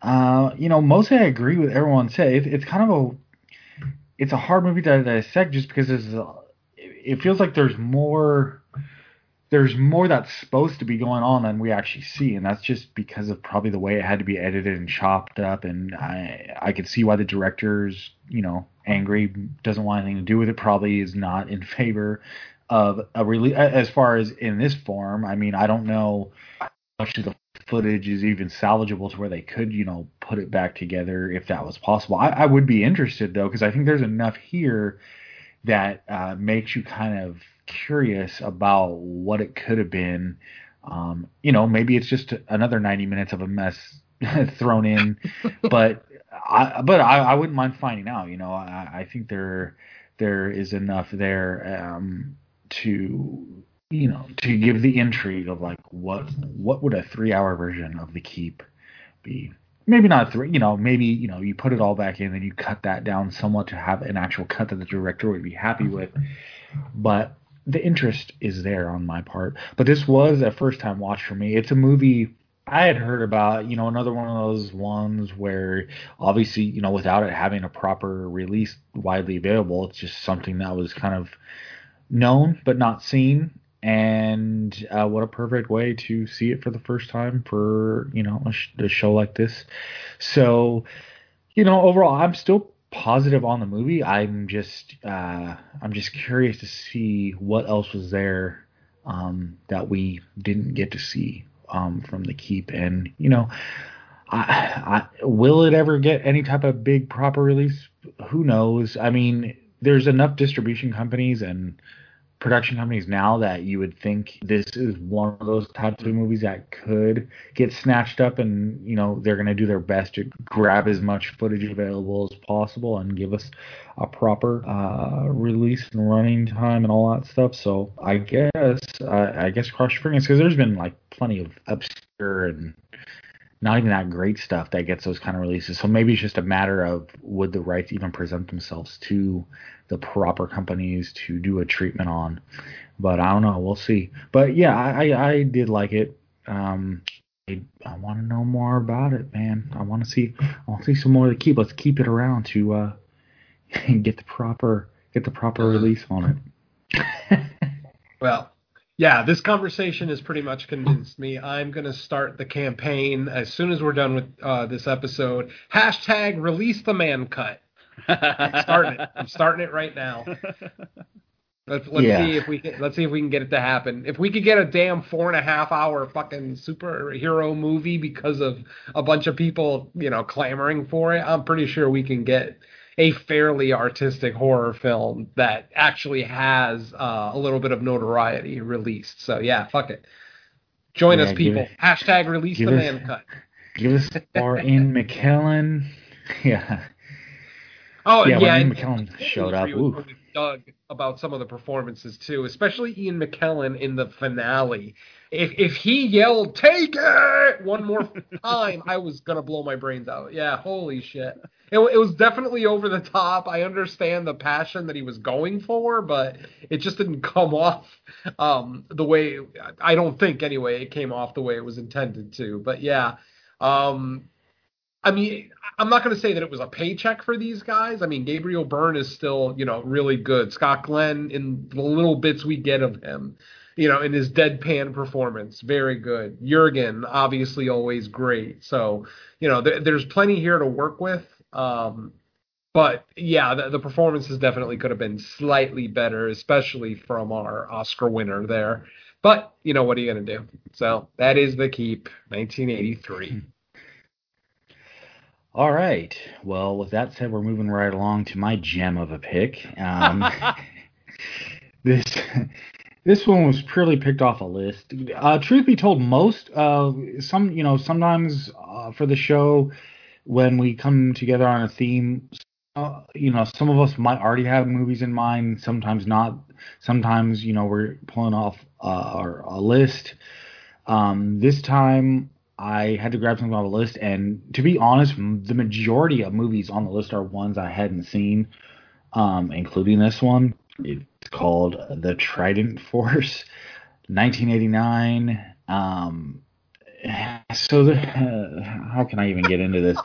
Uh, you know, mostly I agree with everyone said. It, it's kind of a it's a hard movie to dissect just because it's it feels like there's more there's more that's supposed to be going on than we actually see, and that's just because of probably the way it had to be edited and chopped up. And I I could see why the director's you know angry, doesn't want anything to do with it. Probably is not in favor of a release as far as in this form. I mean, I don't know how much of the footage is even salvageable to where they could you know put it back together if that was possible. I, I would be interested though because I think there's enough here that uh, makes you kind of curious about what it could have been. Um, you know, maybe it's just another 90 minutes of a mess thrown in, but I, but I, I wouldn't mind finding out. You know, I, I think there there is enough there um, to you know, to give the intrigue of like what what would a three hour version of the keep be? Maybe not three, you know, maybe you know you put it all back in, and you cut that down somewhat to have an actual cut that the director would be happy with. But the interest is there on my part. But this was a first time watch for me. It's a movie I had heard about, you know, another one of those ones where obviously, you know, without it having a proper release widely available, it's just something that was kind of known but not seen. And uh, what a perfect way to see it for the first time for, you know, a, sh- a show like this. So, you know, overall, I'm still positive on the movie. I'm just, uh, I'm just curious to see what else was there um, that we didn't get to see um, from the keep. And you know, I, I, will it ever get any type of big proper release? Who knows? I mean, there's enough distribution companies and production companies now that you would think this is one of those types of movies that could get snatched up and you know they're going to do their best to grab as much footage available as possible and give us a proper uh, release and running time and all that stuff so i guess uh, i guess cross your fingers because there's been like plenty of obscure and not even that great stuff that gets those kind of releases. So maybe it's just a matter of would the rights even present themselves to the proper companies to do a treatment on. But I don't know. We'll see. But yeah, I I, I did like it. Um, I, I want to know more about it, man. I want to see. I want to see some more of the keep. Let's keep it around to uh, get the proper get the proper release on it. well, yeah, this conversation has pretty much convinced me. I'm going to start the campaign as soon as we're done with uh, this episode. Hashtag release the Mann cut. I'm starting it. I'm starting it right now. Let's let's yeah. see if we can let's see if we can get it to happen. If we could get a damn four and a half hour fucking superhero movie because of a bunch of people, you know, clamoring for it, I'm pretty sure we can get a fairly artistic horror film that actually has uh, a little bit of notoriety released. So yeah, fuck it. Join yeah, us, people. It, Hashtag release the us, Mann cut. Give us Ian McKellen. Yeah. Oh yeah, yeah Ian McKellen showed up. Doug about some of the performances too, especially Ian McKellen in the finale. If if he yelled "Take it" one more time, I was gonna blow my brains out. Yeah, holy shit it, it was definitely over the top. I understand the passion that he was going for, but it just didn't come off um, the way I don't think anyway it came off the way it was intended to. But yeah, um, I mean, I'm not going to say that it was a paycheck for these guys. I mean, Gabriel Byrne is still, you know, really good. Scott Glenn, in the little bits we get of him, you know, in his deadpan performance, very good. Jurgen, obviously, always great. So, you know, th- there's plenty here to work with. Um, but yeah, the, the performances definitely could have been slightly better, especially from our Oscar winner there. But you know what are you gonna do? So that is the keep, 1983. All right. Well, with that said, we're moving right along to my gem of a pick. Um, this this one was purely picked off a list. Uh, truth be told, most uh, some you know sometimes uh, for the show when we come together on a theme, uh, you know, some of us might already have movies in mind, sometimes not. Sometimes, you know, we're pulling off uh, our, a list. Um, this time, I had to grab something off the list, and to be honest, the majority of movies on the list are ones I hadn't seen, um, including this one. It's called The Trident Force, 1989. Um, so the, uh, how can I even get into this?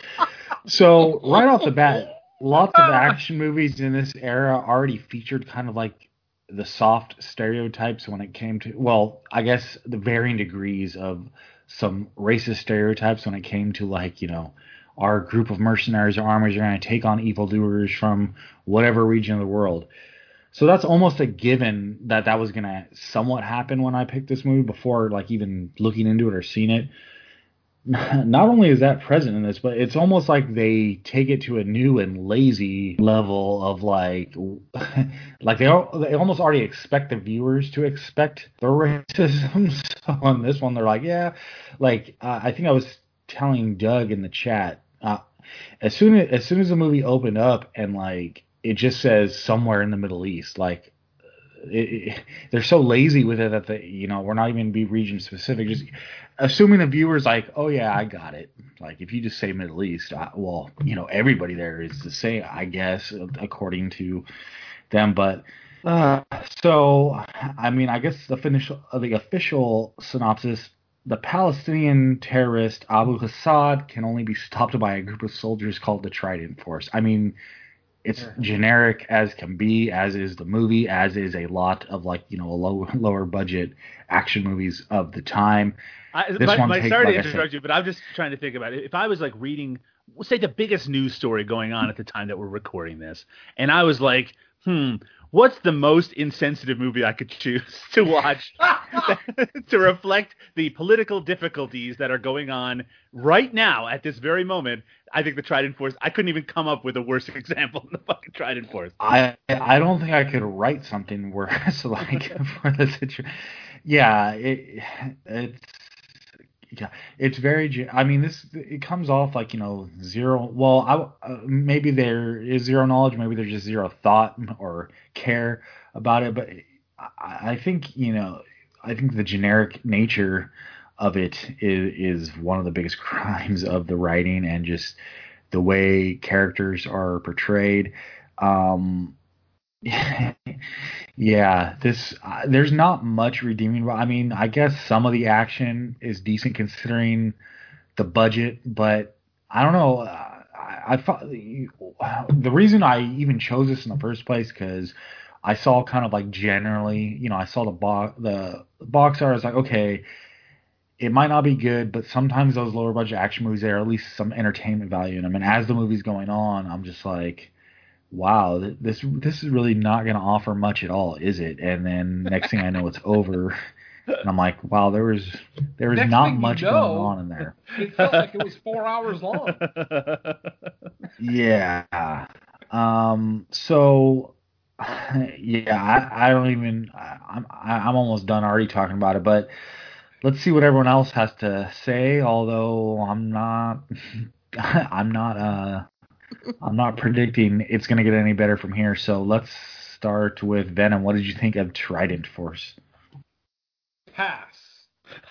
So right off the bat, lots of action movies in this era already featured kind of like the soft stereotypes when it came to well, I guess the varying degrees of some racist stereotypes when it came to like you know our group of mercenaries or armies are going to take on evildoers from whatever region of the world. So that's almost a given that that was gonna somewhat happen when I picked this movie before like even looking into it or seeing it. Not only is that present in this, but it's almost like they take it to a new and lazy level of like, like they they almost already expect the viewers to expect the racism. So on this one, they're like, yeah, like uh, I think I was telling Doug in the chat. Uh, as soon as, as soon as the movie opened up and like it just says somewhere in the Middle East. Like they're so lazy with it that they, you know, we're not even be region specific. Just assuming the viewer's like, oh yeah, I got it. Like if you just say Middle East, I, well, you know, everybody there is the same, I guess, according to them. But uh, so, I mean, I guess the official, the official synopsis the Palestinian terrorist Abu Hassad can only be stopped by a group of soldiers called the Trident Force. I mean, it's yeah. generic as can be, as is the movie, as is a lot of like you know low, lower budget action movies of the time. I, this my, my, sorry like to interrupt you, but I'm just trying to think about it. If I was like reading, say the biggest news story going on at the time that we're recording this, and I was like, hmm, what's the most insensitive movie I could choose to watch to reflect the political difficulties that are going on right now at this very moment? I think the Trident Force. I couldn't even come up with a worse example than the fucking Trident Force. I I don't think I could write something worse like for the situation. Yeah, it it's it's very. I mean, this it comes off like you know zero. Well, I, uh, maybe there is zero knowledge. Maybe there's just zero thought or care about it. But I, I think you know, I think the generic nature of it is is one of the biggest crimes of the writing and just the way characters are portrayed. Um, yeah, this uh, there's not much redeeming. I mean, I guess some of the action is decent considering the budget, but I don't know. Uh, I, I thought the reason I even chose this in the first place because I saw kind of like generally, you know, I saw the box the box art. I was like, okay, it might not be good, but sometimes those lower budget action movies there are at least some entertainment value in them. And as the movie's going on, I'm just like wow, this this is really not going to offer much at all, is it? And then next thing I know, it's over. And I'm like, wow, there was there was Next not much you know, going on in there. It felt like it was four hours long. yeah. Um. So, yeah, I, I don't even. I, I'm I'm almost done already talking about it, but let's see what everyone else has to say. Although I'm not, I'm not uh I'm not predicting it's going to get any better from here. So let's start with Venom. What did you think of Trident Force? Pass.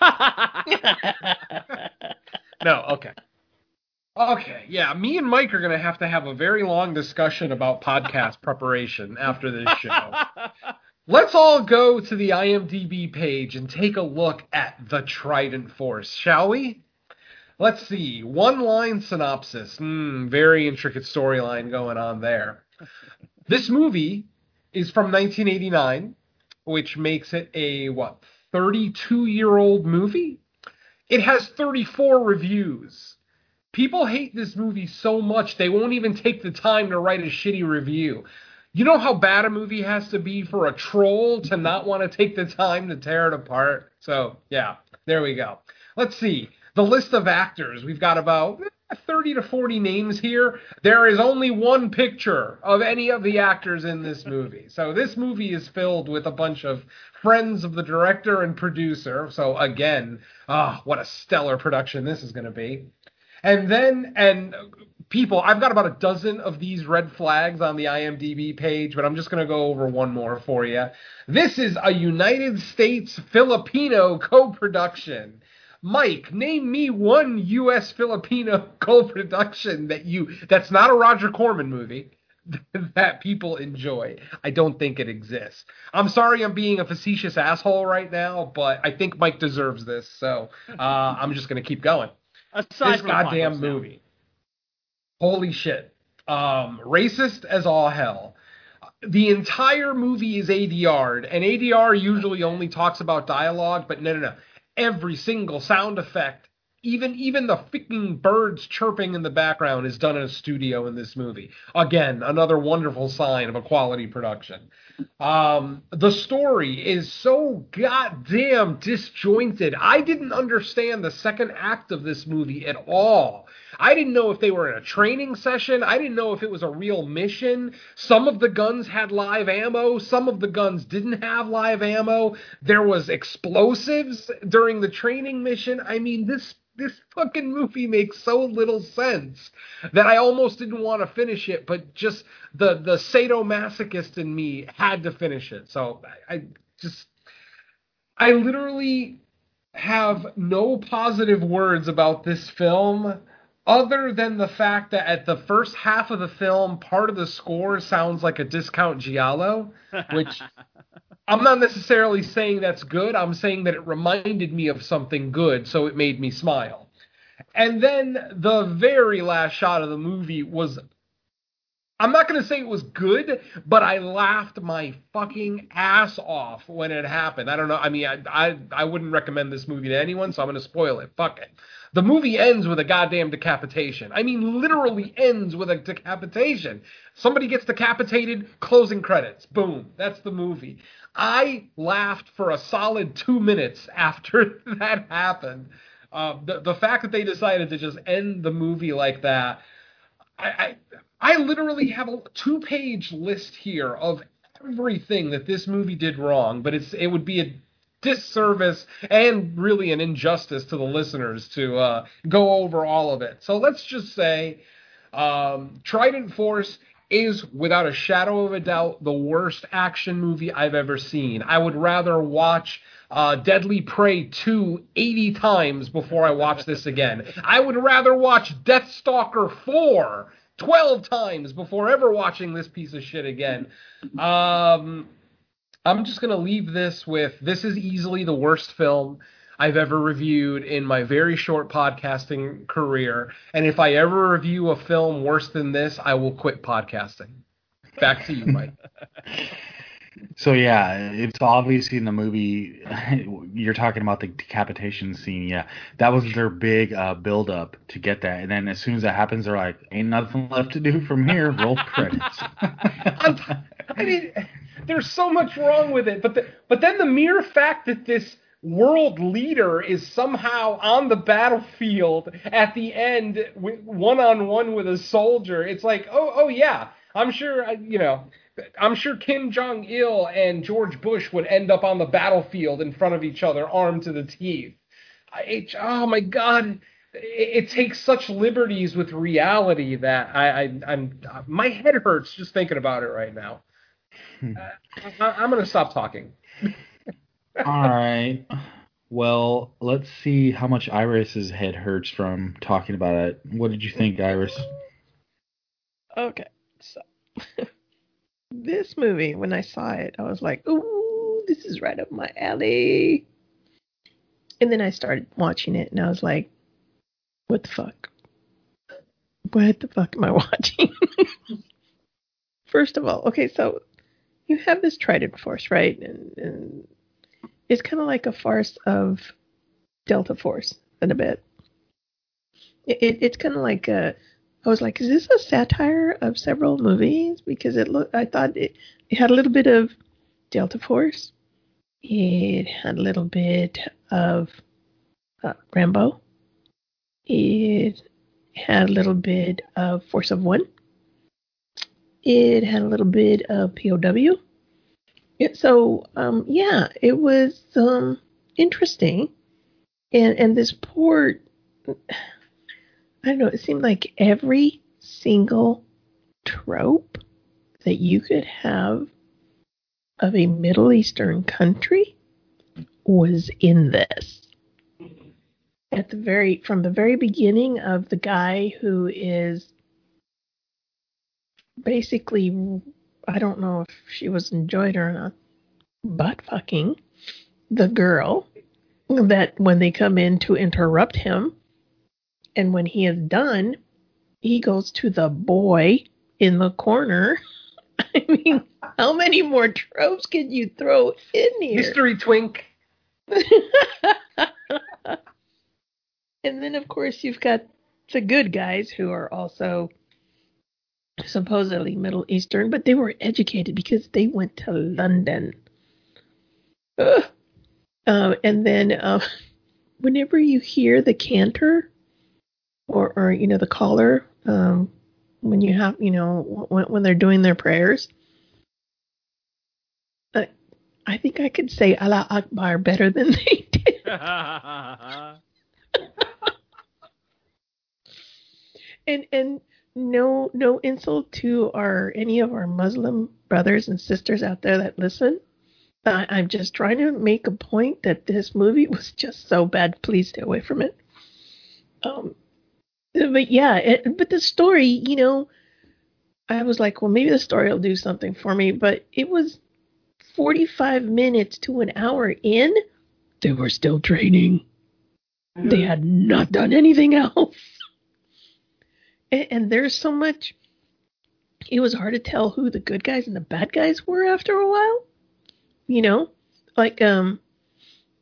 no, okay. Okay, yeah, me and Mike are going to have to have a very long discussion about podcast preparation after this show. Let's all go to the IMDb page and take a look at the Trident Force, shall we? Let's see. One line synopsis. Hmm, very intricate storyline going on there. this movie is from 1989, which makes it a, what, 32 year old movie? It has 34 reviews. People hate this movie so much they won't even take the time to write a shitty review. You know how bad a movie has to be for a troll to not want to take the time to tear it apart? So, yeah, there we go. Let's see the list of actors. We've got about 30 to 40 names here. There is only one picture of any of the actors in this movie. So this movie is filled with a bunch of friends of the director and producer. So again, ah, oh, what a stellar production this is going to be. And then, and people, I've got about a dozen of these red flags on the IMDb page, but I'm just going to go over one more for you. This is a United States Filipino co production. Mike, name me one U.S. Filipino co-production that you that's not a Roger Corman movie that people enjoy. I don't think it exists. I'm sorry I'm being a facetious asshole right now, but I think Mike deserves this, so uh, I'm just gonna keep going. Aside this goddamn movie. Holy shit. Um, racist as all hell. The entire movie is ADR'd, and ADR usually only talks about dialogue, but no, no, no every single sound effect, even even the freaking birds chirping in the background is done in a studio in this movie. Again, another wonderful sign of a quality production. Um, the story is so goddamn disjointed. I didn't understand the second act of this movie at all. I didn't know if they were in a training session. I didn't know if it was a real mission. Some of the guns had live ammo. Some of the guns didn't have live ammo. There was explosives during the training mission. I mean, this this fucking movie makes so little sense that I almost didn't want to finish it, but just the the sadomasochist in me had to finish it. So I, I just I literally have no positive words about this film other than the fact that at the first half of the film, part of the score sounds like a discount Giallo, which I'm not necessarily saying that's good. I'm saying that it reminded me of something good, so it made me smile. And then the very last shot of the movie was I'm not going to say it was good, but I laughed my fucking ass off when it happened. I don't know. I mean, I I, I wouldn't recommend this movie to anyone, so I'm going to spoil it. Fuck it. The movie ends with a goddamn decapitation. I mean, literally ends with a decapitation. Somebody gets decapitated, closing credits. Boom. That's the movie. I laughed for a solid two minutes after that happened. Uh, the, the fact that they decided to just end the movie like that, I, I, I literally have a two page list here of everything that this movie did wrong, but it's it would be a disservice and really an injustice to the listeners to uh, go over all of it. So let's just say um, Trident Force is without a shadow of a doubt the worst action movie I've ever seen. I would rather watch uh, Deadly Prey 2 80 times before I watch this again. I would rather watch Deathstalker 4 12 times before ever watching this piece of shit again. Um, I'm just going to leave this with this is easily the worst film I've ever reviewed in my very short podcasting career. And if I ever review a film worse than this, I will quit podcasting. Back to you, Mike. So yeah, it's obviously in the movie. You're talking about the decapitation scene. Yeah, that was their big uh, build up to get that, and then as soon as that happens, they're like, "Ain't nothing left to do from here." Roll credits. I mean, there's so much wrong with it, but the, but then the mere fact that this world leader is somehow on the battlefield at the end, one on one with a soldier, it's like, oh, oh yeah, I'm sure, you know I'm sure Kim Jong Il and George Bush would end up on the battlefield in front of each other, armed to the teeth. I, oh my God, it, it, takes such liberties with reality that I, I, am my head hurts just thinking about it right now. Hmm. Uh, I, I'm gonna stop talking. All right. Well, let's see how much Iris's head hurts from talking about it. What did you think, Iris? Okay, so this movie, when I saw it, I was like, ooh, this is right up my alley. And then I started watching it and I was like, what the fuck? What the fuck am I watching? First of all, okay, so you have this Trident Force, right? And, and it's kind of like a farce of Delta Force in a bit. It, it, it's kind of like a I was like, is this a satire of several movies? Because it looked, I thought it, it had a little bit of Delta Force. It had a little bit of uh, Rambo. It had a little bit of Force of One. It had a little bit of POW. Yeah, so um, yeah, it was um, interesting, and and this port I don't know, it seemed like every single trope that you could have of a Middle Eastern country was in this. At the very from the very beginning of the guy who is basically I don't know if she was enjoyed or not, butt fucking the girl that when they come in to interrupt him and when he is done, he goes to the boy in the corner. I mean, how many more tropes can you throw in here? Mystery twink. and then, of course, you've got the good guys who are also supposedly Middle Eastern, but they were educated because they went to London. Uh, and then, uh, whenever you hear the cantor, or, or you know the caller um, when you have you know when, when they're doing their prayers. I, I think I could say Allah Akbar better than they did. and and no no insult to our any of our Muslim brothers and sisters out there that listen. I, I'm just trying to make a point that this movie was just so bad. Please stay away from it. Um, but yeah, it, but the story, you know, I was like, well, maybe the story will do something for me. But it was 45 minutes to an hour in. They were still training. They had not done anything else. And, and there's so much. It was hard to tell who the good guys and the bad guys were after a while. You know, like um,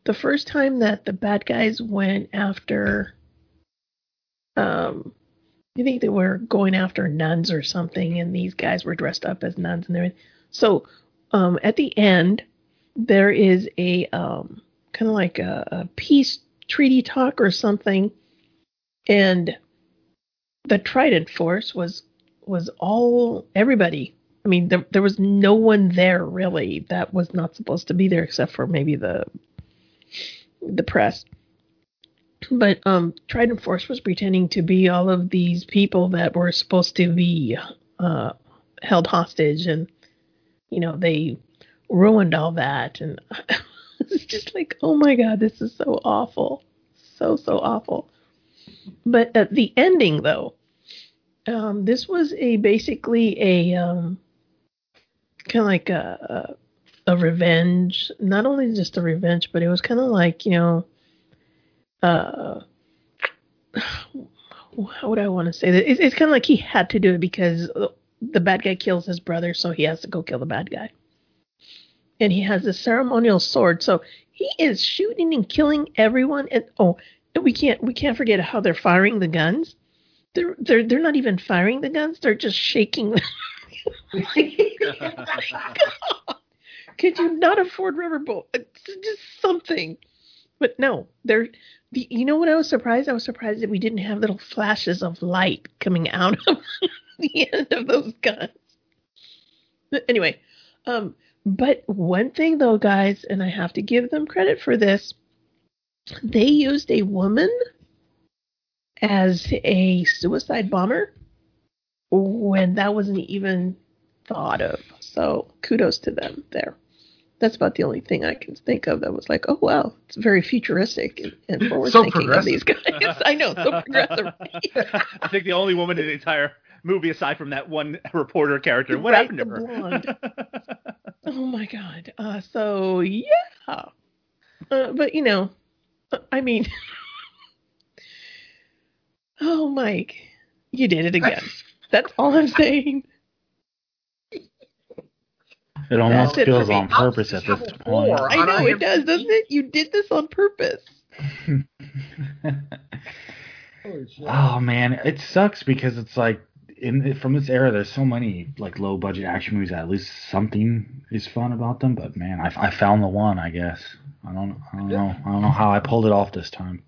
the first time that the bad guys went after um I think they were going after nuns or something, and these guys were dressed up as nuns and everything. So, um, at the end, there is a um, kind of like a, a peace treaty talk or something, and the Trident Force was was all everybody. I mean, there there was no one there really that was not supposed to be there except for maybe the the press but um, Trident Force was pretending to be all of these people that were supposed to be uh, held hostage, and you know they ruined all that, and it's just like, oh my god, this is so awful, so so awful. But at the ending, though, um, this was a basically a um, kind of like a, a a revenge, not only just a revenge, but it was kind of like you know uh, would I want to say? It's, it's kind of like he had to do it because the bad guy kills his brother, so he has to go kill the bad guy. And he has a ceremonial sword, so he is shooting and killing everyone. And oh, we can't we can't forget how they're firing the guns. They're they're they're not even firing the guns; they're just shaking. them. Could you not afford rubber bullets? Just something. But no, they're the, you know what I was surprised? I was surprised that we didn't have little flashes of light coming out of the end of those guns. But Anyway, um, but one thing though, guys, and I have to give them credit for this, they used a woman as a suicide bomber when that wasn't even thought of. So kudos to them there that's about the only thing I can think of that was like, oh wow, it's very futuristic and, and forward so thinking of these guys. I know, so progressive. I think the only woman in the entire movie, aside from that one reporter character, what right, happened to her? Oh my god. Uh, so yeah, uh, but you know, I mean, oh Mike, you did it again. That's all I'm saying. It almost feels on purpose at this point. I know it does, doesn't it? You did this on purpose. oh man, it sucks because it's like in from this era, there's so many like low budget action movies. That at least something is fun about them. But man, I, I found the one. I guess I don't I don't know I don't know how I pulled it off this time.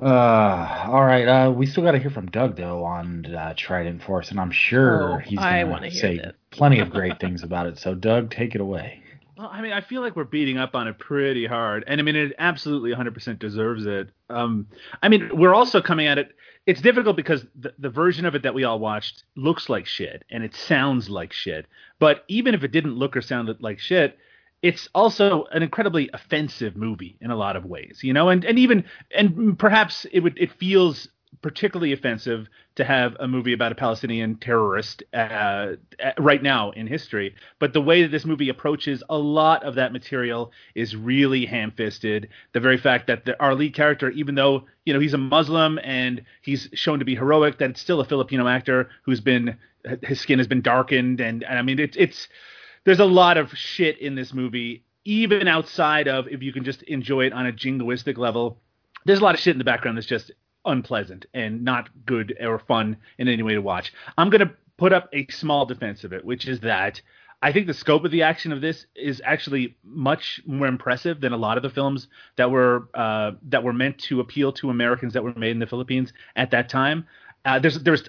Uh, all right. Uh, we still got to hear from Doug though on uh, Trident Force, and I'm sure Oh, he's going wanna say plenty of great things about it. So, Doug, take it away. Well, I mean, I feel like we're beating up on it pretty hard, and I mean, it absolutely 100% deserves it. Um, I mean, we're also coming at it. It's difficult because the, the version of it that we all watched looks like shit, and it sounds like shit. But even if it didn't look or sound like shit, it's also an incredibly offensive movie in a lot of ways, you know, and and even and perhaps it would it feels particularly offensive to have a movie about a Palestinian terrorist uh, uh, right now in history. But the way that this movie approaches a lot of that material is really ham-fisted. The very fact that the, our lead character, even though you know he's a Muslim and he's shown to be heroic, that it's still a Filipino actor who's been his skin has been darkened, and, and I mean it's it's there's a lot of shit in this movie, even outside of if you can just enjoy it on a jingoistic level. There's a lot of shit in the background that's just unpleasant and not good or fun in any way to watch. I'm gonna put up a small defense of it, which is that I think the scope of the action of this is actually much more impressive than a lot of the films that were uh, that were meant to appeal to Americans that were made in the Philippines at that time. Uh, there's there's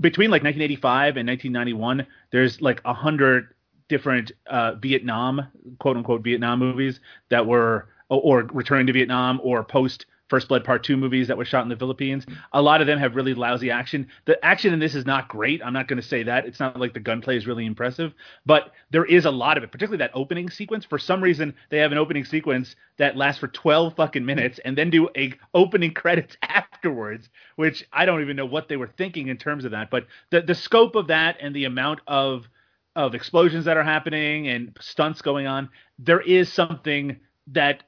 between like 1985 and 1991, there's like a hundred different uh, Vietnam quote unquote Vietnam movies that were or, or returning to Vietnam or post First Blood Part Two movies that were shot in the Philippines. A lot of them have really lousy action. The action in this is not great. I'm not going to say that. It's not like the gunplay is really impressive, but there is a lot of it, particularly that opening sequence. For some reason, they have an opening sequence that lasts for 12 fucking minutes and then do a opening credits afterwards, which I don't even know what they were thinking in terms of that. But the the scope of that and the amount of of explosions that are happening and stunts going on, there is something that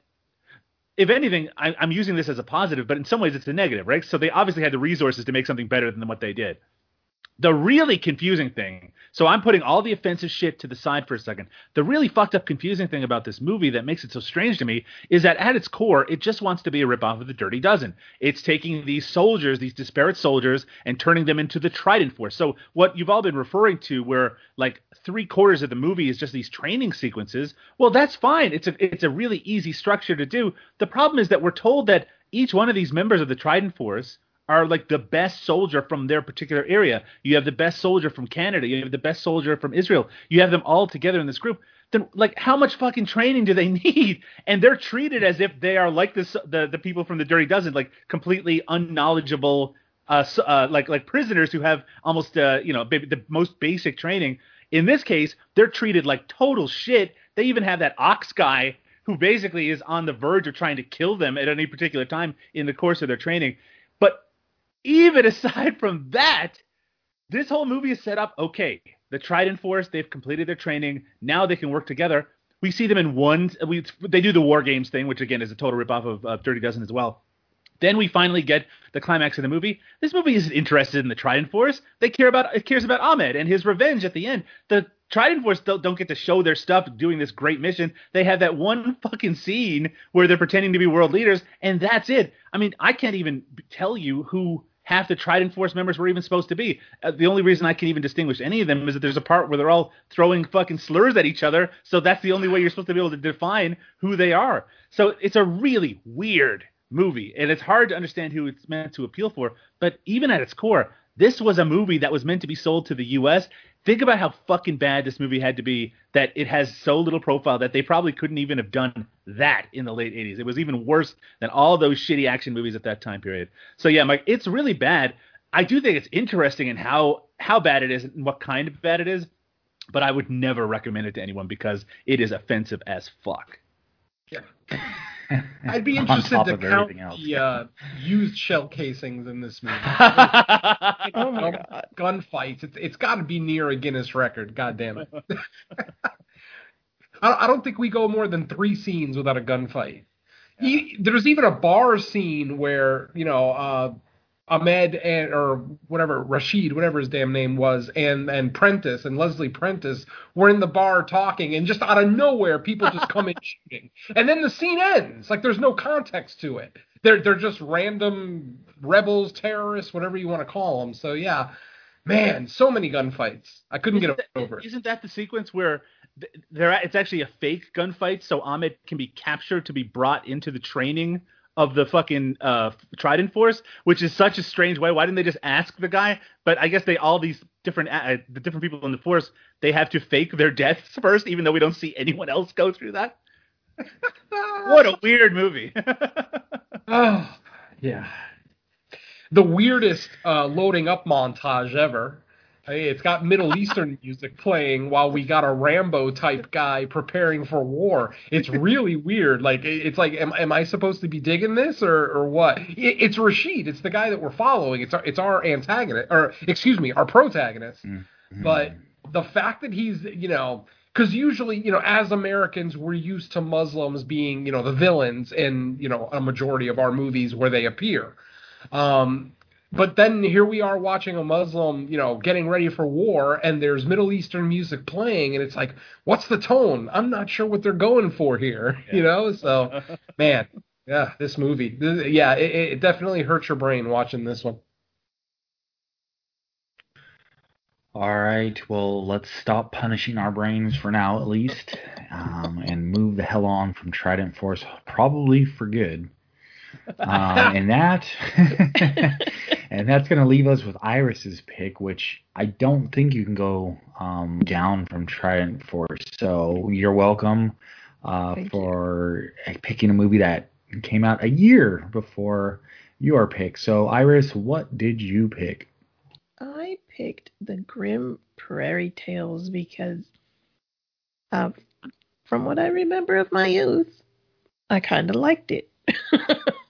if anything, I, am using this as a positive, but in some ways it's a negative, right? So they obviously had the resources to make something better than what they did. The really confusing thing, so I'm putting all the offensive shit to the side for a second. The really fucked up confusing thing about this movie that makes it so strange to me is that at its core, it just wants to be a ripoff of the Dirty Dozen. It's taking these soldiers, these disparate soldiers, and turning them into the Trident Force. So what you've all been referring to, where like three quarters of the movie is just these training sequences, well, that's fine. It's a it's a really easy structure to do. The problem is that we're told that each one of these members of the Trident Force are like the best soldier from their particular area. You have the best soldier from Canada. You have the best soldier from Israel. You have them all together in this group. Then, like, how much fucking training do they need? And they're treated as if they are like this, the the people from the Dirty Dozen, like completely unknowledgeable, uh, uh like like prisoners who have almost, uh, you know, the most basic training. In this case, they're treated like total shit. They even have that ox guy who basically is on the verge of trying to kill them at any particular time in the course of their training. But even aside from that, this whole movie is set up okay. The Trident Force, they've completed their training. Now they can work together. We see them in one. We, they do the War Games thing, which again is a total ripoff of uh, Dirty Dozen as well. Then we finally get the climax of the movie. This movie isn't interested in the Trident Force. They care about it cares about Ahmed and his revenge at the end. The Trident Force don't, don't get to show their stuff doing this great mission. They have that one fucking scene where they're pretending to be world leaders, and that's it. I mean, I can't even tell you who half the Trident Force members were even supposed to be. Uh, the only reason I can even distinguish any of them is that there's a part where they're all throwing fucking slurs at each other. So that's the only way you're supposed to be able to define who they are. So it's a really weird movie, and it's hard to understand who it's meant to appeal for. But even at its core, this was a movie that was meant to be sold to the U.S. Think about how fucking bad this movie had to be that it has so little profile that they probably couldn't even have done that in the late 80s. It was even worse than all those shitty action movies at that time period. So yeah, Mike, it's really bad. I do think it's interesting in how how bad it is and what kind of bad it is, but I would never recommend it to anyone because it is offensive as fuck. Yeah. I'd be interested to count the uh, used shell casings in this movie. oh my god! Gunfights. It's it's got to be near a Guinness record. God damn it! I, I don't think we go more than three scenes without a gunfight. Yeah. He, there's even a bar scene where you know uh, Ahmed and or whatever Rashid, whatever his damn name was, and and Prentice and Leslie Prentice were in the bar talking, and just out of nowhere, people just come in shooting, and then the scene ends. Like there's no context to it. They're they're just random rebels, terrorists, whatever you want to call them. So yeah, man, so many gunfights. I couldn't isn't get that, over. Isn't that the sequence where there it's actually a fake gunfight, so Ahmed can be captured to be brought into the training of the fucking uh, Trident Force, which is such a strange way. Why didn't they just ask the guy? But I guess they all these different uh, the different people in the Force they have to fake their deaths first, even though we don't see anyone else go through that. what a weird movie. oh yeah, the weirdest uh, loading up montage ever. Hey, it's got Middle Eastern music playing while we got a Rambo type guy preparing for war. It's really weird. Like it's like, am, am I supposed to be digging this or or what? It, it's Rashid. It's the guy that we're following. It's our it's our antagonist or excuse me, our protagonist. Mm-hmm. But the fact that he's you know because usually you know as Americans we're used to Muslims being you know the villains in you know a majority of our movies where they appear. Um, but then here we are watching a Muslim, you know, getting ready for war, and there's Middle Eastern music playing, and it's like, what's the tone? I'm not sure what they're going for here, yeah. you know. So, man, yeah, this movie, this, yeah, it, it definitely hurts your brain watching this one. All right, well, let's stop punishing our brains for now, at least, um, and move the hell on from Trident Force, probably for good. Um, and that and that's going to leave us with Iris's pick, which I don't think you can go um, down from Trident Force. So you're welcome uh, for you. picking a movie that came out a year before your pick. So, Iris, what did you pick? I picked the Grim Prairie Tales because, uh, from what I remember of my youth, I kind of liked it.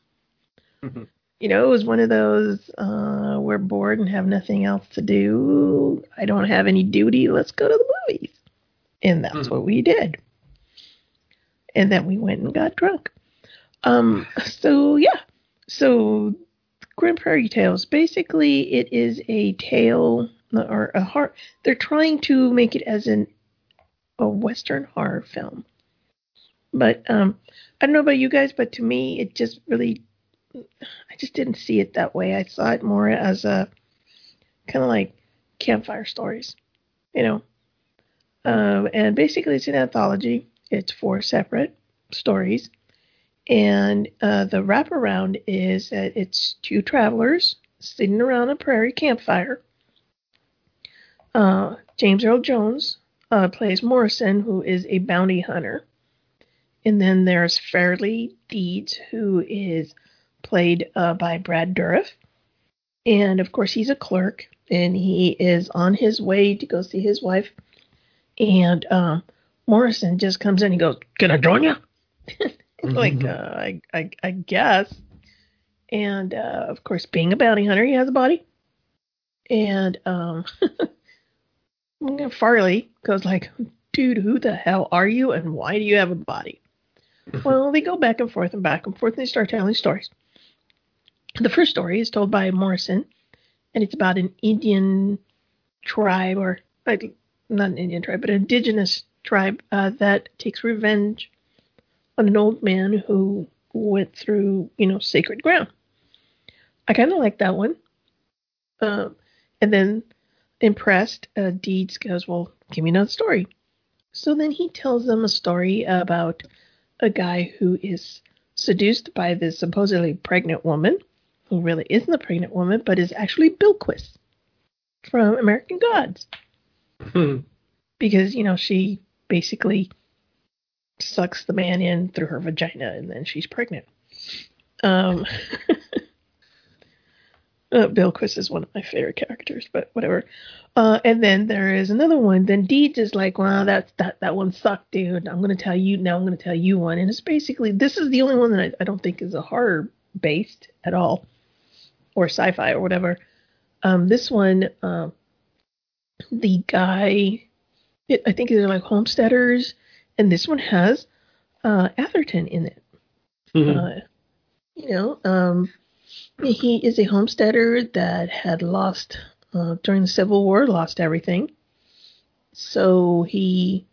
you know, it was one of those uh, we're bored and have nothing else to do. I don't have any duty. Let's go to the movies, and that's Mhm. what we did. And then we went and got drunk. Um. So yeah. So Grim Prairie Tales. Basically, it is a tale or a horror. They're trying to make it as an a Western horror film. But um, I don't know about you guys, but to me, it just really, I just didn't see it that way. I saw it more as a kind of like campfire stories, you know. Um, and basically, it's an anthology. It's four separate stories, and uh, the wraparound is that it's two travelers sitting around a prairie campfire. Uh, James Earl Jones uh, plays Morrison, who is a bounty hunter. And then there's Farley Deeds, who is played uh, by Brad Dourif. And of course, he's a clerk, and he is on his way to go see his wife. And um, Morrison just comes in and goes, Can I join you? like, uh, I, I, I guess. And uh, of course, being a bounty hunter, he has a body. And um, Farley goes like, "Dude, who the hell are you, and why do you have a body?" well, they go back and forth and back and forth, and they start telling stories. The first story is told by Morrison, and it's about an Indian tribe, or not an Indian tribe, but an indigenous tribe uh, that takes revenge on an old man who went through, you know, sacred ground. I kind of like that one. Um, and then impressed, uh, Deeds goes, Well, give me another story. So then he tells them a story about a guy who is seduced by this supposedly pregnant woman, who really isn't a pregnant woman, but is actually Bilquis from American Gods. Because, you know, she basically sucks the man in through her vagina and then she's pregnant. Um, uh, Bilquis is one of my favorite characters, but whatever. Uh, and then there is another one. Then Deeds is like, "Wow, that's that that one sucked, dude. I'm gonna tell you now. I'm gonna tell you one." And it's basically this is the only one that I, I don't think is a horror based at all, or sci-fi or whatever. Um, this one, um, the guy, it, I think they're like homesteaders, and this one has uh, Atherton in it. Uh, you know, um, he is a homesteader that had lost uh, during the Civil War, lost everything. So he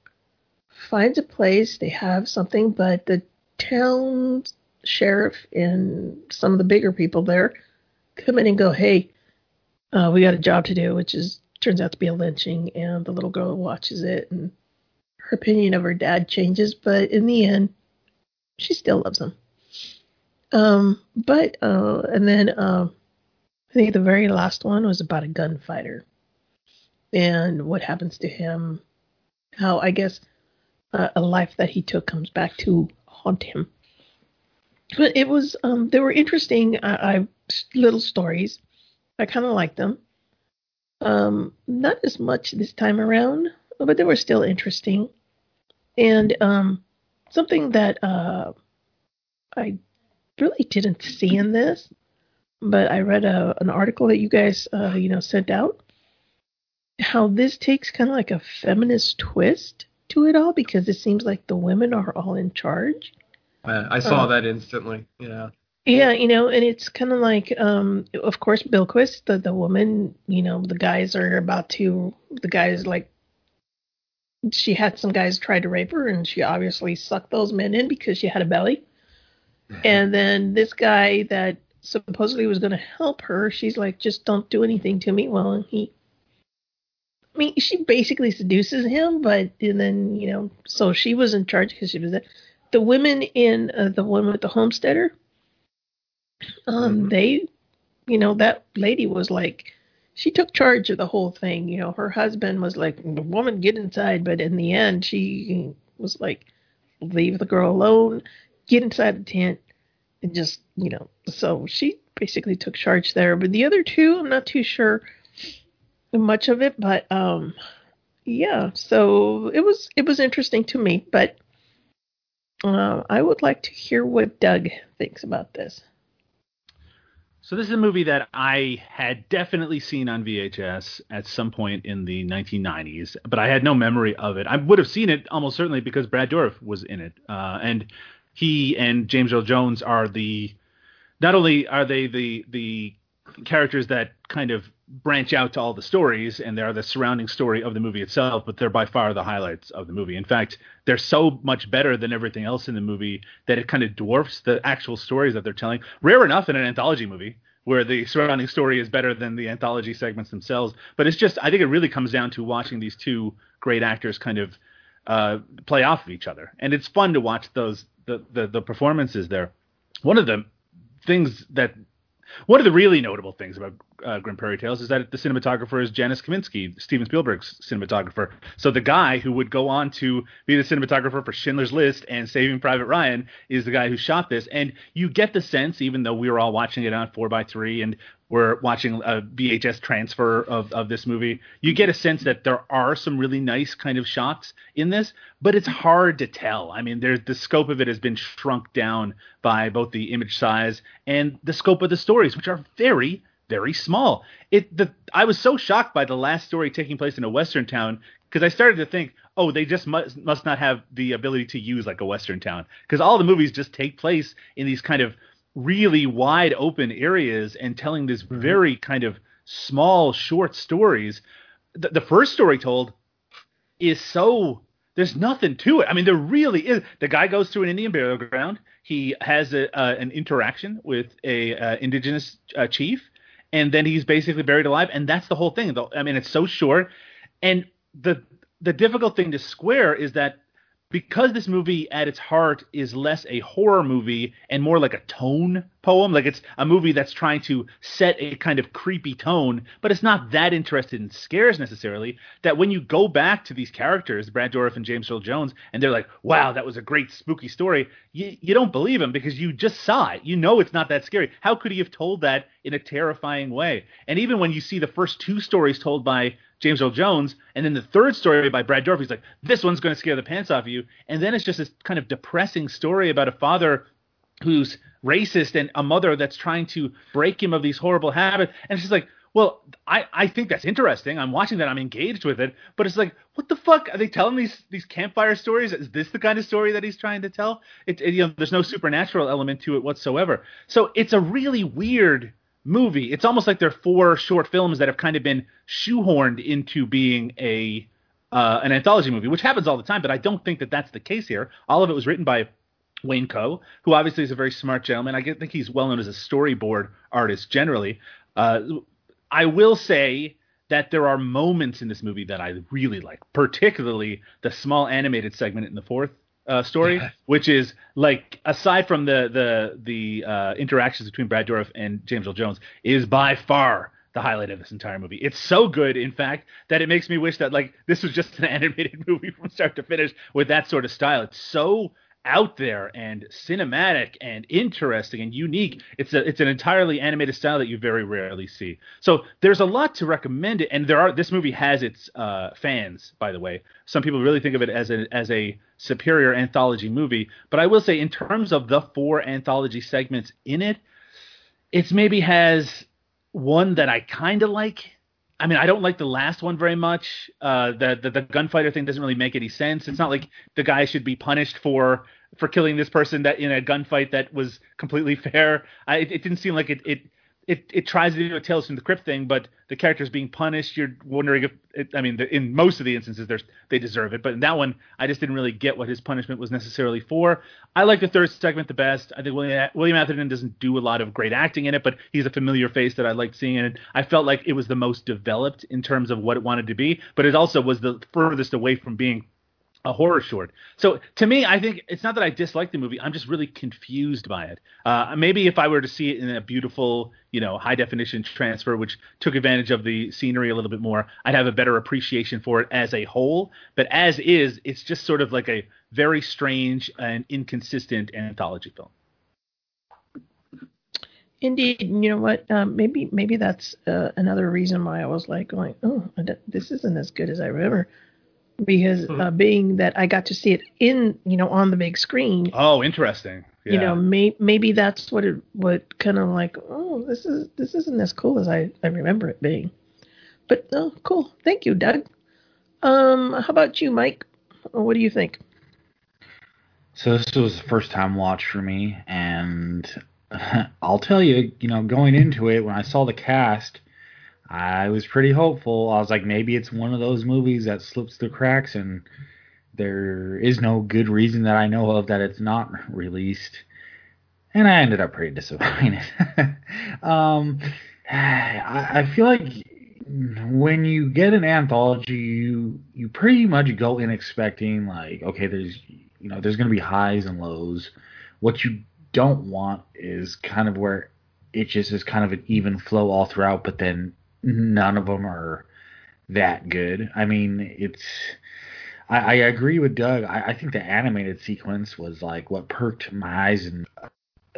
finds a place. They have something, but the town sheriff and some of the bigger people there come in and go, "Hey, uh, we got a job to do," which is turns out to be a lynching. And the little girl watches it, and her opinion of her dad changes, but in the end, she still loves him. Um, but uh, and then um, I think the very last one was about a gunfighter and what happens to him. How I guess uh, a life that he took comes back to haunt him. But it was um, they were interesting. I, I little stories. I kind of liked them. Um, not as much this time around, but they were still interesting. And um, something that uh, I really didn't see in this, but I read a, an article that you guys, uh, you know, sent out. How this takes kind of like a feminist twist to it all because it seems like the women are all in charge. I I saw Uh, that instantly. Yeah. Yeah, you know, and it's kind of like, um, of course, Bilquis, the the woman, you know, the guys are about to, the guys like, she had some guys try to rape her, and she obviously sucked those men in because she had a belly. And then this guy that supposedly was going to help her, she's like, just don't do anything to me. Well, and he, I mean, she basically seduces him, but and then you know, so she was in charge because she was the, the women in uh, the one with the homesteader. Um, Mhm. they, you know, that lady was like, she took charge of the whole thing. You know, her husband was like, the woman get inside, but in the end, she was like, leave the girl alone, get inside the tent, and just you know, so she basically took charge there. But the other two, I'm not too sure much of it, but um, yeah. So it was it was interesting to me, but uh, I would like to hear what Doug thinks about this. So this is a movie that I had definitely seen on VHS at some point in the 1990s, but I had no memory of it. I would have seen it almost certainly because Brad Dourif was in it, uh, and he and James Earl Jones are the not only are they the the characters that kind of branch out to all the stories and they're the surrounding story of the movie itself, but they're by far the highlights of the movie. In fact, they're so much better than everything else in the movie that it kind of dwarfs the actual stories that they're telling. Rare enough in an anthology movie where the surrounding story is better than the anthology segments themselves. But it's just, I think it really comes down to watching these two great actors kind of uh, play off of each other, and it's fun to watch those the, the the performances there. One of the things that one of the really notable things about uh, Grim Prairie Tales is that the cinematographer is Janusz Kaminski, Steven Spielberg's cinematographer. So the guy who would go on to be the cinematographer for Schindler's List and Saving Private Ryan is the guy who shot this. And you get the sense, even though we were all watching it on 4x3 and we're watching a VHS transfer of, of this movie, you get a sense that there are some really nice kind of shots in this, but it's hard to tell. I mean, there's the scope of it has been shrunk down by both the image size and the scope of the stories, which are very very small. It the I was so shocked by the last story taking place in a western town because I started to think, oh, they just must must not have the ability to use like a western town because all the movies just take place in these kind of really wide open areas and telling this mm-hmm. very kind of small short stories. The, the first story told is so there's nothing to it. I mean, there really is. The guy goes to an Indian burial ground. He has a, uh, an interaction with a uh, indigenous uh, chief and then he's basically buried alive, and that's the whole thing. I mean, it's so short, and the the difficult thing to square is that because this movie at its heart is less a horror movie and more like a tone poem like it's a movie that's trying to set a kind of creepy tone but it's not that interested in scares necessarily that when you go back to these characters brad dourif and james earl jones and they're like wow that was a great spooky story you, you don't believe him because you just saw it. You know it's not that scary. How could he have told that in a terrifying way? And even when you see the first two stories told by James Earl Jones, and then the third story by Brad Dourif, he's like, this one's going to scare the pants off of you, and then it's just this kind of depressing story about a father who's racist and a mother that's trying to break him of these horrible habits, and just like, well, I, I think that's interesting. I'm watching that. I'm engaged with it. But it's like, what the fuck are they telling these these campfire stories? Is this the kind of story that he's trying to tell? It, it you know, there's no supernatural element to it whatsoever. So it's a really weird movie. It's almost like they're four short films that have kind of been shoehorned into being a uh, an anthology movie, which happens all the time. But I don't think that that's the case here. All of it was written by Wayne Coe, who obviously is a very smart gentleman. I think he's well known as a storyboard artist generally. Uh, I will say that there are moments in this movie that I really like, particularly the small animated segment in the fourth uh, story, which is like aside from the the the uh, interactions between Brad Dourif and James Earl Jones, is by far the highlight of this entire movie. It's so good, in fact, that it makes me wish that like this was just an animated movie from start to finish with that sort of style. It's so out there and cinematic and interesting and unique. It's a it's an entirely animated style that you very rarely see. So there's a lot to recommend it, and there are this movie has its uh, fans, by the way. Some people really think of it as a as a superior anthology movie, but I will say in terms of the four anthology segments in it, it's maybe has one that I kind of like. I mean, I don't like the last one very much. Uh, the, the the gunfighter thing doesn't really make any sense. It's not like the guy should be punished for for killing this person that in a gunfight that was completely fair. I, it, it didn't seem like it, it it it tries to do a Tales from the Crypt thing, but the character's being punished. You're wondering if it, I mean, the, in most of the instances, there's they deserve it, but in that one, I just didn't really get what his punishment was necessarily for. I like the third segment the best. I think William William Atherton doesn't do a lot of great acting in it, but he's a familiar face that I liked seeing And. I felt like it was the most developed in terms of what it wanted to be, but it also was the furthest away from being a horror short. So to me, I think it's not that I dislike the movie. I'm just really confused by it. Uh, maybe if I were to see it in a beautiful, you know, high definition transfer, which took advantage of the scenery a little bit more, I'd have a better appreciation for it as a whole. But as is, it's just sort of like a very strange and inconsistent anthology film. Indeed, you know what? Um, maybe maybe that's uh, another reason why I was like going, oh, this isn't as good as I remember, because Mhm. uh, being that I got to see it in you know on the big screen, Oh, interesting. Yeah. you know, may, maybe that's what it what kind of like, oh, this is this isn't as cool as I I remember it being. But oh, cool. Thank you, Doug. Um, how about you, Mike? What do you think? So this was the first time watch for me, and I'll tell you, you know, going into it, when I saw the cast, I was pretty hopeful. I was like, maybe it's one of those movies that slips through cracks, and there is no good reason that I know of that it's not released. And I ended up pretty disappointed. um, I, I feel like when you get an anthology, you you pretty much go in expecting like, okay, there's you know, there's going to be highs and lows. What you don't want is kind of where it just is kind of an even flow all throughout, but then none of them are that good. I mean, it's. I, I agree with Doug. I, I think the animated sequence was like what perked my eyes and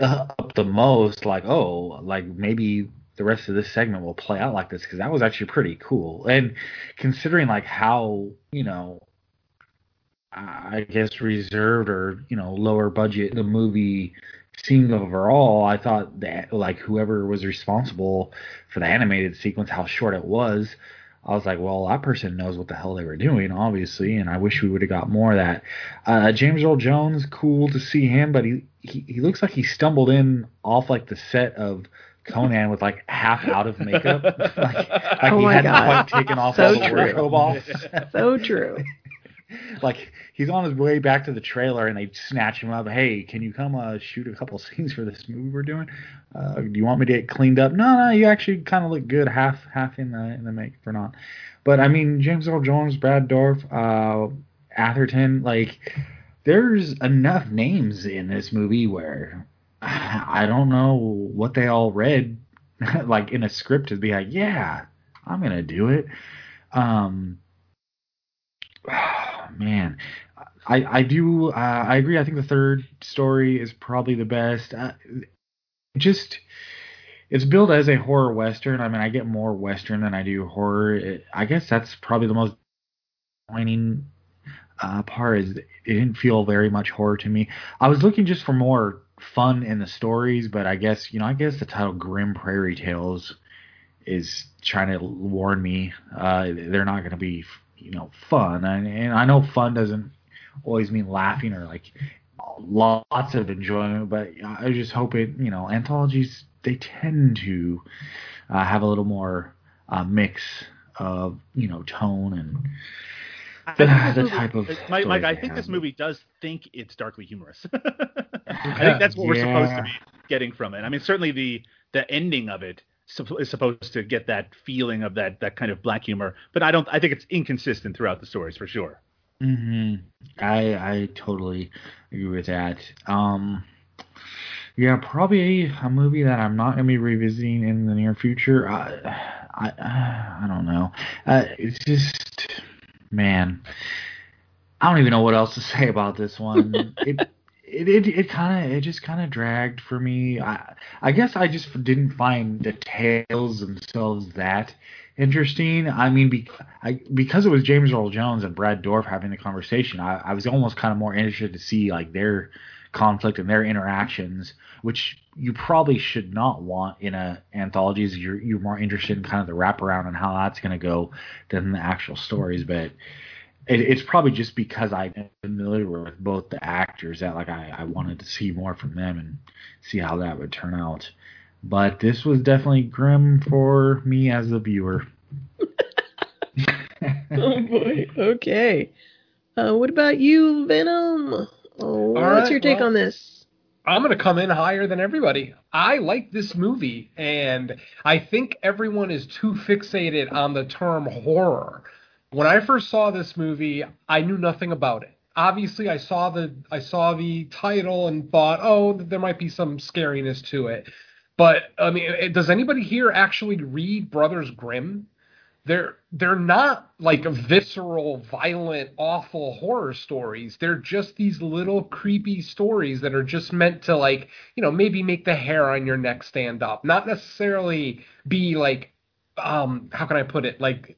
uh, up the most. Like, oh, like maybe the rest of this segment will play out like this because that was actually pretty cool. And considering like how you know I guess reserved or you know lower budget the movie seemed overall. I thought that like whoever was responsible for the animated sequence, how short it was, I was like, well, that person knows what the hell they were doing, obviously, and I wish we would have got more of that. Uh, James Earl Jones, cool to see him, but he, he he looks like he stumbled in off like the set of Conan with like half out of makeup, like, like Oh he my hadn't God. quite taken off So all the true. wardrobe off. So true. like he's on his way back to the trailer and they snatch him up. Hey, can you come uh, shoot a couple scenes for this movie we're doing? Uh, do you want me to get cleaned up? No, no, you actually kind of look good, half half in the in the make for not. But I mean, James Earl Jones, Brad Dorff, uh, Atherton, like there's enough names in this movie where I don't know what they all read like in a script to be like, yeah, I'm gonna do it. Um, man, I I do uh, I agree. I think the third story is probably the best. Uh, just it's billed as a horror western. I mean, I get more western than I do horror. It, I guess that's probably the most disappointing uh, part. Is it didn't feel very much horror to me. I was looking just for more fun in the stories, but I guess you know I guess the title Grim Prairie Tales is trying to warn me uh, they're not going to be you know fun and, and i know fun doesn't always mean laughing or like lots of enjoyment but i just hope it you know anthologies they tend to uh, have a little more uh, mix of you know tone and the, the movie- type of Mike, I think this movie does think it's darkly humorous. I think that's what we're supposed to be getting from it. I mean, certainly the the ending of it is supposed to get that feeling of that that kind of black humor, but I don't. I think it's inconsistent throughout the stories for sure. hmm I I totally agree with that. Um, yeah, probably a movie that I'm not gonna be revisiting in the near future. I I, I don't know. Uh, it's just man, I don't even know what else to say about this one. it it it, it kind of it just kind of dragged for me. I I guess I just didn't find the tales themselves that interesting. I mean, be, I, because it was James Earl Jones and Brad Dorf having the conversation, I, I was almost kind of more interested to see like their conflict and their interactions, which you probably should not want in a anthologies. You're you're more interested in kind of the wraparound and how that's going to go than the actual stories, but. It, it's probably just because I'm familiar with both the actors that like I, I wanted to see more from them and see how that would turn out. But this was definitely grim for me as a viewer. oh boy. Okay. Uh, what about you, Venom? Oh, what's right, your take well- on this? I'm going to come in higher than everybody. I like this movie, and I think everyone is too fixated on the term horror. When I first saw this movie, I knew nothing about it. Obviously, I saw the I saw the title and thought, oh, there might be some scariness to it. But I mean, does anybody here actually read Brothers Grimm? they're they're not like visceral, violent, awful horror stories. They're just these little creepy stories that are just meant to like, you know, maybe make the hair on your neck stand up. Not necessarily be like um how can I put it? Like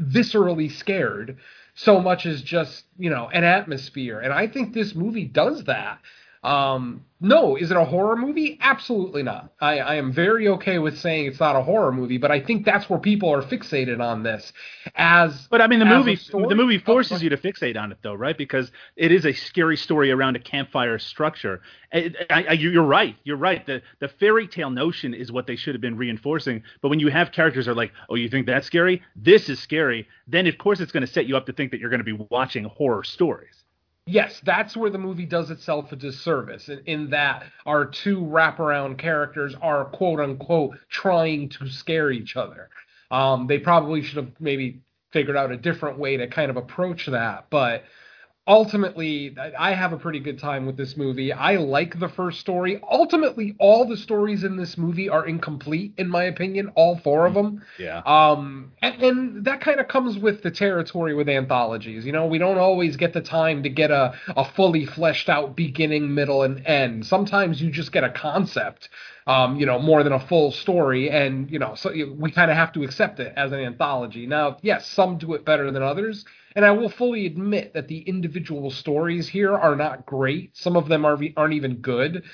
viscerally scared so much as just, you know, an atmosphere. And I think this movie does that. Um, no, is it a horror movie? Absolutely not. I, I am very okay with saying it's not a horror movie, but I think that's where people are fixated on this. As but I mean, the movie the movie Oh, forces go you to fixate on it, though, right? Because it is a scary story around a campfire structure. I, I, I- you're right. You're right. The the fairy tale notion is what they should have been reinforcing. But when you have characters that are like, oh, you think that's scary? This is scary. Then of course it's going to set you up to think that you're going to be watching horror stories. Yes, that's where the movie does itself a disservice in, in that our two wraparound characters are quote unquote trying to scare each other. Um, they probably should have maybe figured out a different way to kind of approach that, but ultimately I I have a pretty good time with this movie. I like the first story. Ultimately, all the stories in this movie are incomplete in my opinion, all four of them. Yeah. Um, and, and that kind of comes with the territory with anthologies. You know, we don't always get the time to get a, a fully fleshed out beginning, middle, and end. Sometimes you just get a concept, um, you know, more than a full story, and you know, so we kind of have to accept it as an anthology. Now, yes, some do it better than others, and I will fully admit that the individual stories here are not great. Some of them are aren't even good.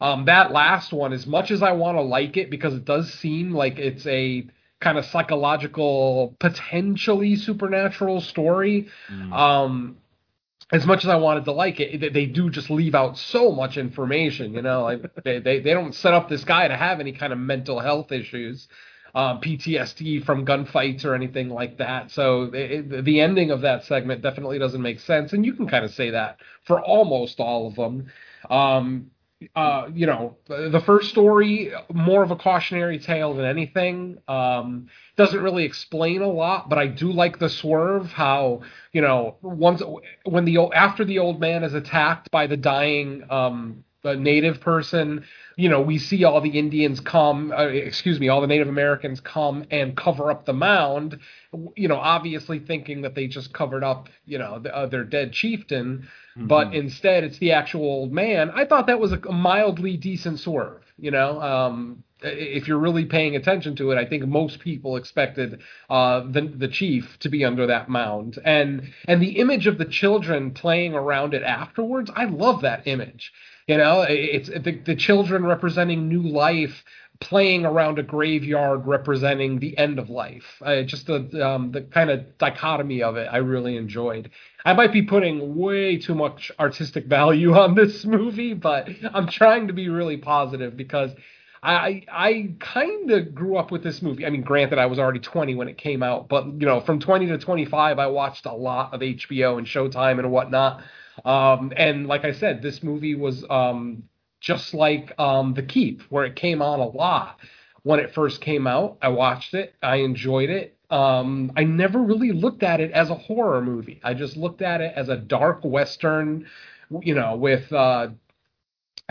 Um, that last one, as much as I want to like it because it does seem like it's a kind of psychological, potentially supernatural story. Um, as much as I wanted to like it, they- they do just leave out so much information. You know, like they, they they don't set up this guy to have any kind of mental health issues, um, PTSD from gunfights or anything like that. So it, the ending of that segment definitely doesn't make sense, and you can kind of say that for almost all of them. Um, uh, you know, the first story more of a cautionary tale than anything. Um, doesn't really explain a lot, but I do like the swerve. How you know once when the after the old man is attacked by the dying um, native person, you know we see all the Indians come, uh, excuse me, all the Native Americans come and cover up the mound. You know, obviously thinking that they just covered up, you know, the, uh, their dead chieftain but instead it's the actual old man. I thought that was a mildly decent swerve. You know, um, if you're really paying attention to it, I think most people expected uh, the the chief to be under that mound, and and the image of the children playing around it afterwards. I love that image. You know, it's the, the children representing new life playing around a graveyard representing the end of life. Uh, just the um, the kind of dichotomy of it, I really enjoyed. I might be putting way too much artistic value on this movie, but I'm trying to be really positive because I I kind of grew up with this movie. I mean, granted, I was already 20 when it came out, but you know, from 20 to 25, I watched a lot of HBO and Showtime and whatnot. Um, and like I said, this movie was um, just like um, The Keep, where it came on a lot when it first came out. I watched it, I enjoyed it. Um, I never really looked at it as a horror movie. I just looked at it as a dark western, you know, with uh,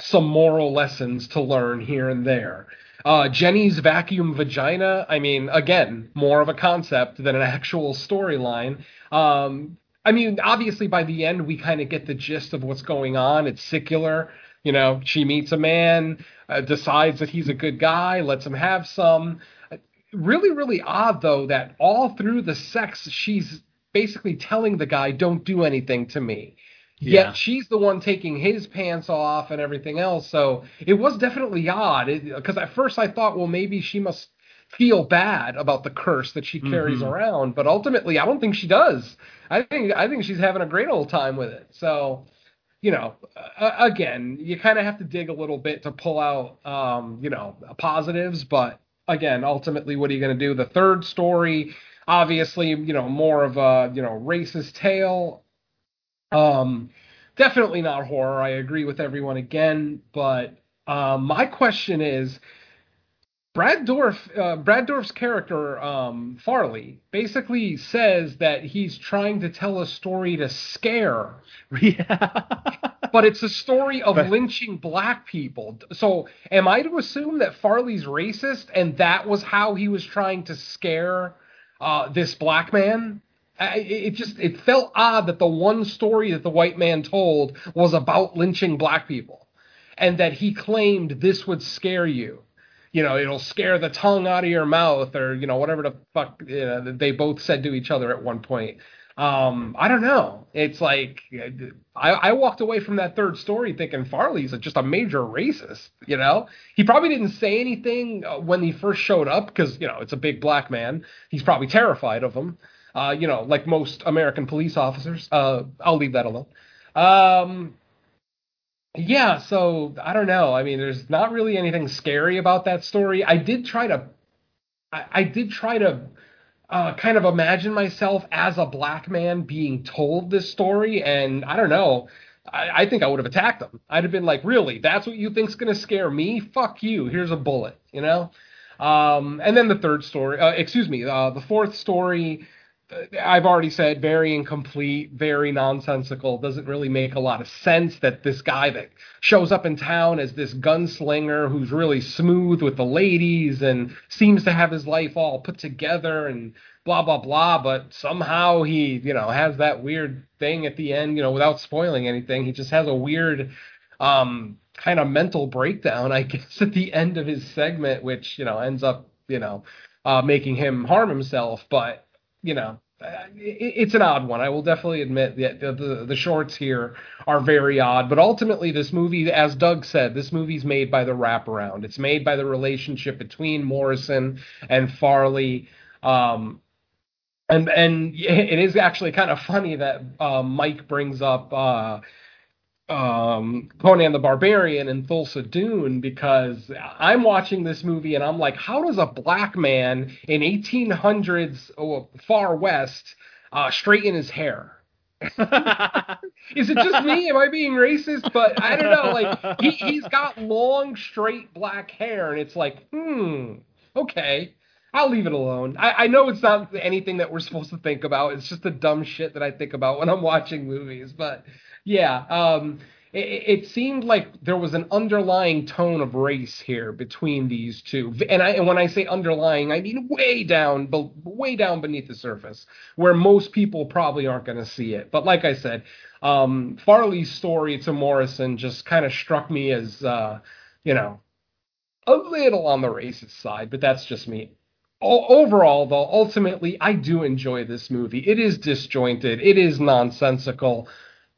some moral lessons to learn here and there. Uh, Jenny's vacuum vagina, I mean, again, more of a concept than an actual storyline. Um, I mean, obviously, by the end, we kind of get the gist of what's going on. It's secular. You know, she meets a man, uh, decides that he's a good guy, lets him have some. Really, really odd, though, that all through the sex, she's basically telling the guy, don't do anything to me. Yeah. Yet she's the one taking his pants off and everything else. So it was definitely odd. Because at first I thought, well, maybe she must feel bad about the curse that she carries Mhm. around. But ultimately, I don't think she does. I think I think she's having a great old time with it. So you know, uh, again, you kind of have to dig a little bit to pull out, um, you know, positives. But again, ultimately, what are you going to do? The third story, obviously, you know, more of a you know racist tale. Um, definitely not horror. I agree with everyone again, but um, my question is. Brad Dorf, uh, Brad Dorf's character um, Farley basically says that he's trying to tell a story to scare yeah. but it's a story of lynching black people. So, am I to assume that Farley's racist and that was how he was trying to scare uh, this black man. I, it just it felt odd that the one story that the white man told was about lynching black people, and that he claimed this would scare you. You know, it'll scare the tongue out of your mouth, or you know, whatever the fuck you know, they both said to each other at one point. Um, I don't know. It's like I, I walked away from that third story thinking Farley's just a major racist. You know, he probably didn't say anything uh, when he first showed up because you know it's a big black man. He's probably terrified of him. Uh, you know, like most American police officers. Uh, I'll leave that alone. Um, yeah, so I don't know. I mean, there's not really anything scary about that story. I did try to, I, I did try to uh, kind of imagine myself as a black man being told this story, and I don't know. I, I think I would have attacked them. I'd have been like, "Really? That's what you think's gonna scare me? Fuck you! Here's a bullet," you know. Um, and then the third story, uh, excuse me, uh, the fourth story I've already said very incomplete, very nonsensical. Doesn't really make a lot of sense that this guy that shows up in town as this gunslinger who's really smooth with the ladies and seems to have his life all put together and blah blah blah, but somehow he, you know, has that weird thing at the end, you know, without spoiling anything. He just has a weird um kind of mental breakdown, I guess, at the end of his segment, which, you know, ends up, you know, uh, making him harm himself, but you know, it's an odd one. I will definitely admit that the, the, the, shorts here are very odd. But ultimately, this movie, as Doug said, this movie's made by the wraparound. It's made by the relationship between Morrison and Farley. Um, and and it is actually kind of funny that uh, Mike brings up uh, um, Conan the Barbarian and Thulsa Doom because I'm watching this movie and I'm like, how does a black man in 1800s oh, Far West uh, straighten his hair? Is it just me? Am I being racist? But I don't know. Like he, he's got long, straight black hair, and it's like, hmm, okay. I'll leave it alone. I, I know it's not anything that we're supposed to think about. It's just the dumb shit that I think about when I'm watching movies. But yeah, um, it, it, seemed like there was an underlying tone of race here between these two, and I and when I say underlying, I mean way down, way down beneath the surface, where most people probably aren't going to see it. But like I said, um, Farley's story to Morrison just kind of struck me as, uh, you know, a little on the racist side, but that's just me overall though ultimately i do enjoy this movie. It is disjointed. It is nonsensical.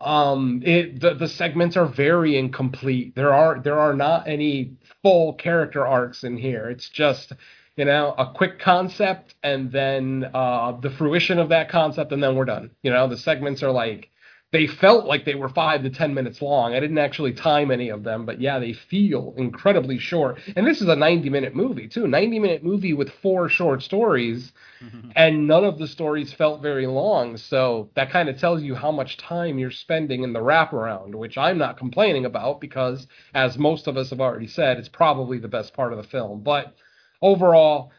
Um it the, the segments are very incomplete. There are there are not any full character arcs in here. It's just you know a quick concept and then uh the fruition of that concept and then we're done. You know the segments are like they felt like they were five to ten minutes long. I didn't actually time any of them, but yeah, they feel incredibly short. And this is a 90 minute movie too, 90 minute movie with four short stories, mm-hmm. and none of the stories felt very long. So that kind of tells you how much time you're spending in the wraparound, which I'm not complaining about because, as most of us have already said, it's probably the best part of the film. But overall,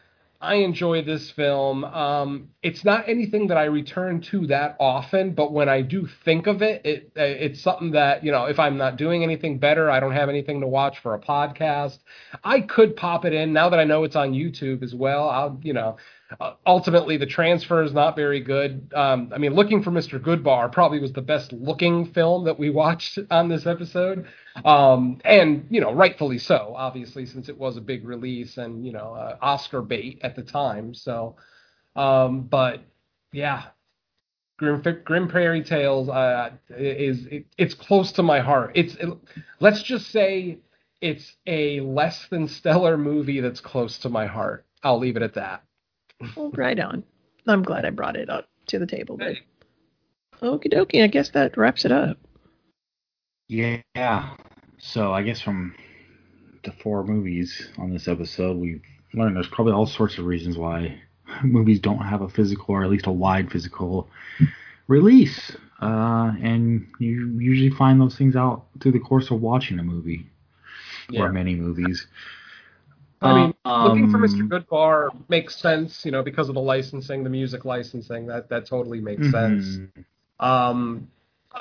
I enjoy this film. Um, it's not anything that I return to that often, but when I do think of it, it it's something that you know if I'm not doing anything better, I don't have anything to watch for a podcast. I could pop it in now that I know it's on YouTube as well. I'll you know ultimately, the transfer is not very good. Um, I mean, Looking for Mr. Goodbar probably was the best looking film that we watched on this episode, um, and you know, rightfully so, obviously, since it was a big release and you know, uh, Oscar bait at the time. So, um, but yeah, Grim, Grim Prairie Tales uh, is it, it's close to my heart. It's it, let's just say it's a less than stellar movie that's close to my heart. I'll leave it at that. Well, right on. I'm glad I brought it up to the table. But okie dokie, I guess that wraps it up. Yeah. So I guess from the four movies on this episode, we've learned there's probably all sorts of reasons why movies don't have a physical or at least a wide physical release. Uh, and you usually find those things out through the course of watching a movie yeah. or many movies. I mean, um, looking for Mr. Goodbar makes sense, you know, because of the licensing, the music licensing. That that totally makes mm-hmm. sense. Um,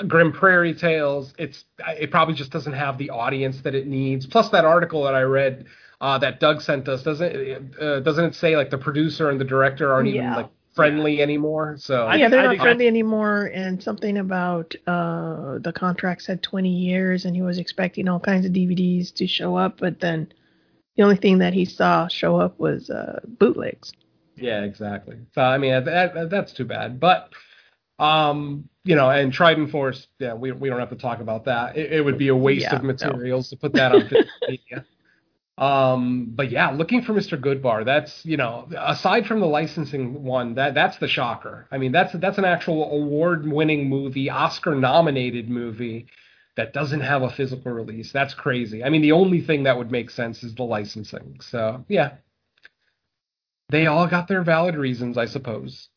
Grim Prairie Tales, it's it probably just doesn't have the audience that it needs. Plus, that article that I read uh, that Doug sent us doesn't uh, doesn't it say like the producer and the director aren't yeah. even like friendly anymore. So yeah, they're not think- friendly anymore. And something about uh, the contract said 20 years, and he was expecting all kinds of DVDs to show up, but then the only thing that he saw show up was uh, bootlegs. Yeah, exactly. So I mean, that, that, that's too bad. But um, you know, and Trident Force, yeah, we we don't have to talk about that. It, it would be a waste Yeah, of no. materials to put that on Wikipedia. Um, but yeah, looking for Mr. Goodbar, that's you know, aside from the licensing one, that that's the shocker. I mean, that's that's an actual award-winning movie, Oscar-nominated movie that doesn't have a physical release. That's crazy. I mean, the only thing that would make sense is the licensing. So yeah, they all got their valid reasons, I suppose.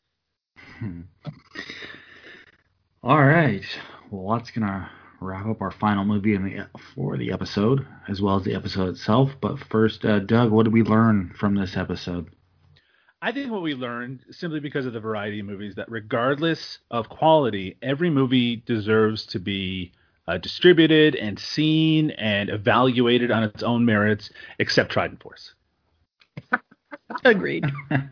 Hmm. All right. Well, that's gonna wrap up our final movie in the for the episode, as well as the episode itself. But first, uh, Doug, what did we learn from this episode? I think what we learned, simply because of the variety of movies, that regardless of quality, every movie deserves to be uh, distributed and seen and evaluated on its own merits, except Trident Force. Agreed.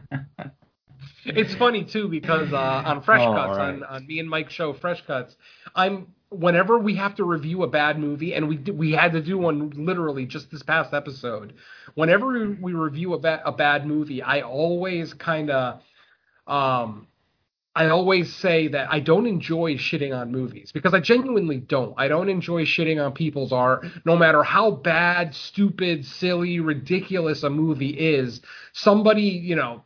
It's funny too because uh, on Fresh Oh, Cuts, right. on, on me and Mike show Fresh Cuts, I'm whenever we have to review a bad movie, and we we had to do one literally just this past episode. Whenever we, we review a bad a bad movie, I always kind of um. I always say that I don't enjoy shitting on movies because I genuinely don't. I don't enjoy shitting on people's art, no matter how bad, stupid, silly, ridiculous a movie is. Somebody, you know,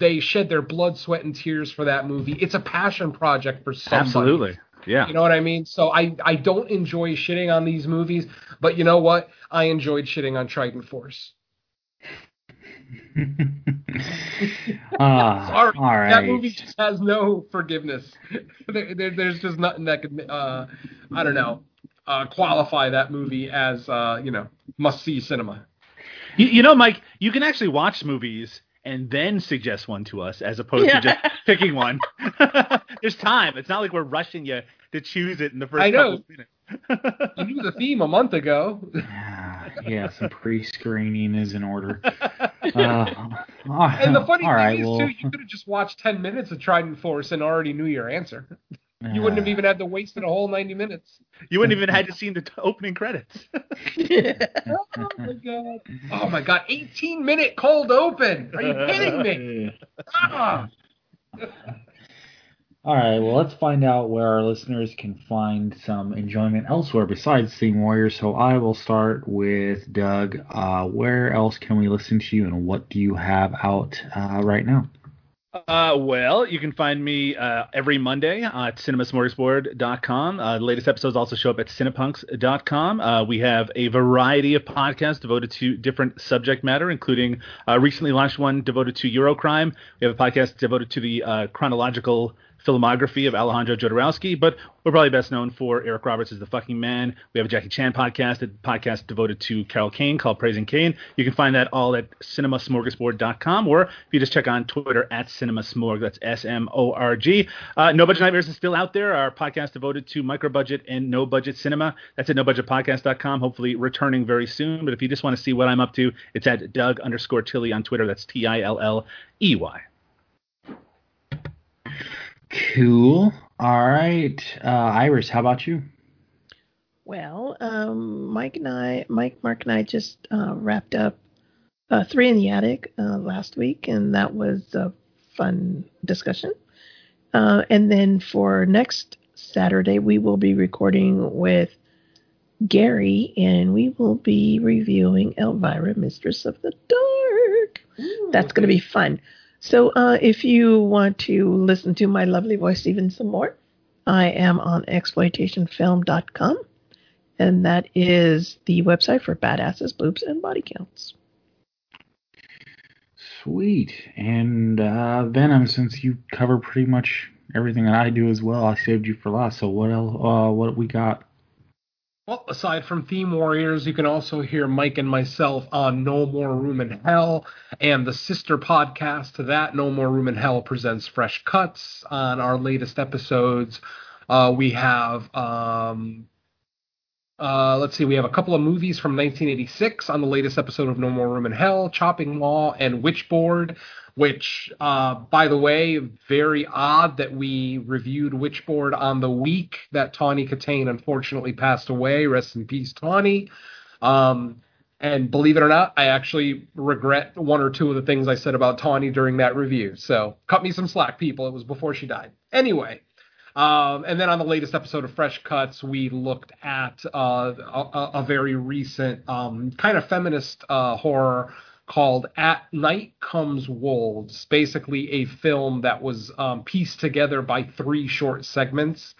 they shed their blood, sweat, and tears for that movie. It's a passion project for somebody. Absolutely. Yeah. You know what I mean? So I, I don't enjoy shitting on these movies, but you know what? I enjoyed shitting on Trident Force. Ah, Sorry, all right. that movie just has no forgiveness. there, there- there's just nothing that could, uh, I don't know, uh, qualify that movie as, uh, you know, must see cinema. You, you know, Mike, you can actually watch movies and then suggest one to us as opposed Yeah. to just picking one. There's time. It's not like we're rushing you to choose it in the first I know. couple minutes. You knew the theme a month ago. Ah, yeah, some pre-screening is in order. Uh, And the funny thing right, is, well, too, you could have just watched 10 minutes of Trident Force and already knew your answer. You wouldn't have uh, even had to waste a whole 90 minutes. you wouldn't even had to see the t- opening credits. Oh my god. Oh my god. 18 minute cold open. Are you kidding me? Ah. All right, well, let's find out where our listeners can find some enjoyment elsewhere besides Theme Warriors. So I will start with Doug. Uh, where else can we listen to you, and what do you have out uh, right now? Uh, well, you can find me uh, every Monday at cinemasmorgasbord.com. Uh, the latest episodes also show up at cinepunks.com. Uh, we have a variety of podcasts devoted to different subject matter, including uh, recently launched one devoted to Eurocrime. We have a podcast devoted to the uh, chronological filmography of Alejandro Jodorowsky, but we're probably best known for Eric Roberts as the fucking man. We have a Jackie Chan podcast, a podcast devoted to Carol Kane called Praising Kane. You can find that all at cinemasmorgasbord.com, or if you just check on Twitter at cinemasmorg, that's S-M-O-R-G. Uh, no Budget Nightmares is still out there, our podcast devoted to micro budget and no budget cinema. That's at nobudgetpodcast.com, hopefully returning very soon. But if you just want to see what I'm up to, it's at Doug underscore Tilley on Twitter. That's T-I-L-L-E-Y. Cool. All right, uh, Iris, how about you? Well, um, Mike and I, Mike, Mark, and I just uh, wrapped up uh, Three in the Attic uh, last week, and that was a fun discussion. Uh, and then for next Saturday, we will be recording with Gary, and we will be reviewing Elvira, Mistress of the Dark. That's going to be fun. So uh, if you want to listen to my lovely voice even some more, I am on exploitationfilm.com, and that is the website for badasses, boobs, and body counts. Sweet. And uh, Venom, since you cover pretty much everything that I do as well, I saved you for last. So what else? Uh, what we got? Well, aside from Theme Warriors, you can also hear Mike and myself on No More Room in Hell and the sister podcast to that, No More Room in Hell presents Fresh Cuts. On our latest episodes, uh, we have, um, uh, let's see, we have a couple of movies from 1986 on the latest episode of No More Room in Hell, Chopping Mall and Witchboard. which, uh, by the way, very odd that we reviewed Witchboard on the week that Tawny Kitaen unfortunately passed away. Rest in peace, Tawny. Um, and believe it or not, I actually regret one or two of the things I said about Tawny during that review. So cut me some slack, people. It was before she died. Anyway, um, and then on the latest episode of Fresh Cuts, we looked at uh, a, a, very recent um, kind of feminist uh, horror called At Night Comes Wolves, basically a film that was um, pieced together by three short segments.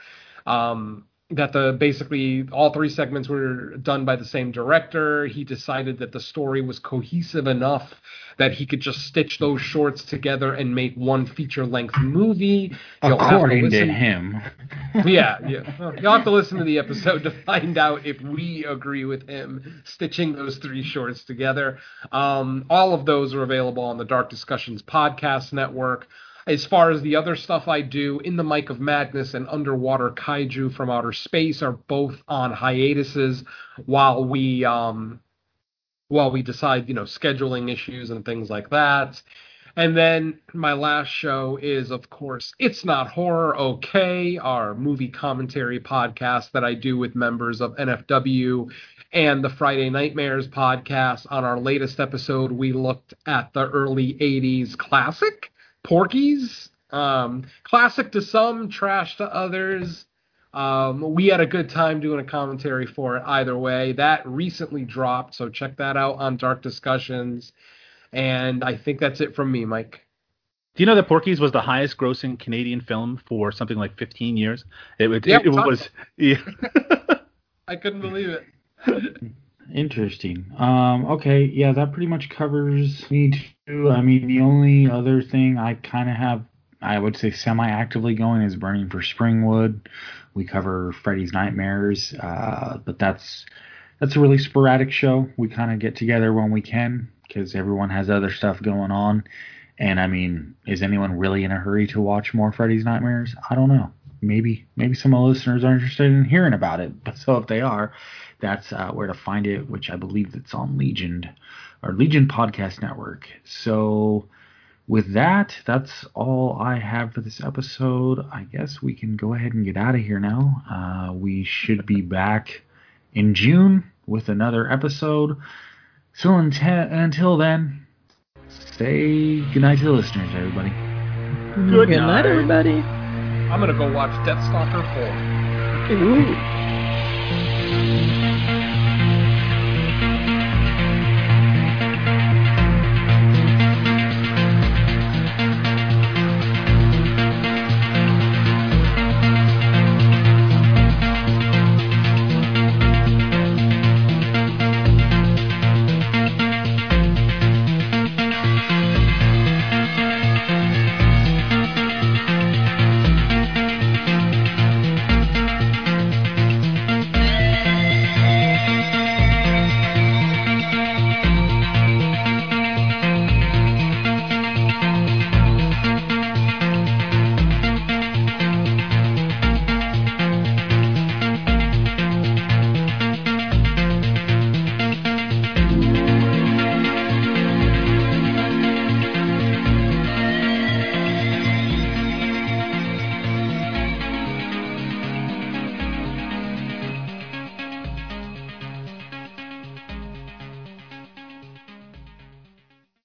Um, that the basically all three segments were done by the same director. He decided that the story was cohesive enough that he could just stitch those shorts together and make one feature length movie. You'll According to, to, him. yeah, yeah. You'll have to listen to the episode to find out if we agree with him stitching those three shorts together. Um, all of those are available on the Dark Discussions podcast network. As far as the other stuff I do, In the Mic of Madness and Underwater Kaiju from Outer Space are both on hiatuses while we um, while we decide, you know, scheduling issues and things like that. And then my last show is, of course, It's Not Horror Okay, our movie commentary podcast that I do with members of NFW and the Friday Nightmares podcast. On our latest episode, we looked at the early 80s classic Porky's. Um, classic to some, trash to others. Um, we had a good time doing a commentary for it either way. That recently dropped, so check that out on Dark Discussions. And I think that's it from me, Mike. Do you know that Porky's was the highest grossing Canadian film for something like 15 years? It, it, yep, it, it was. Yeah. I couldn't believe it. Interesting. Um, okay, yeah, that pretty much covers me too. I mean, the only other thing I kind of have, I would say, semi-actively going is Burning for Springwood. We cover Freddy's Nightmares, uh, but that's that's a really sporadic show. We kind of get together when we can because everyone has other stuff going on. And I mean, is anyone really in a hurry to watch more Freddy's Nightmares? I don't know. Maybe maybe some of the listeners are interested in hearing about it. But so if they are, that's uh, where to find it, which I believe it's on Legion or Legion Podcast Network. So with that, that's all I have for this episode. I guess we can go ahead and get out of here now. Uh, we should be back in June with another episode. So until then, say goodnight to the listeners, everybody. Good, good night. night, everybody. I'm gonna go watch Deathstalker 4. Ooh.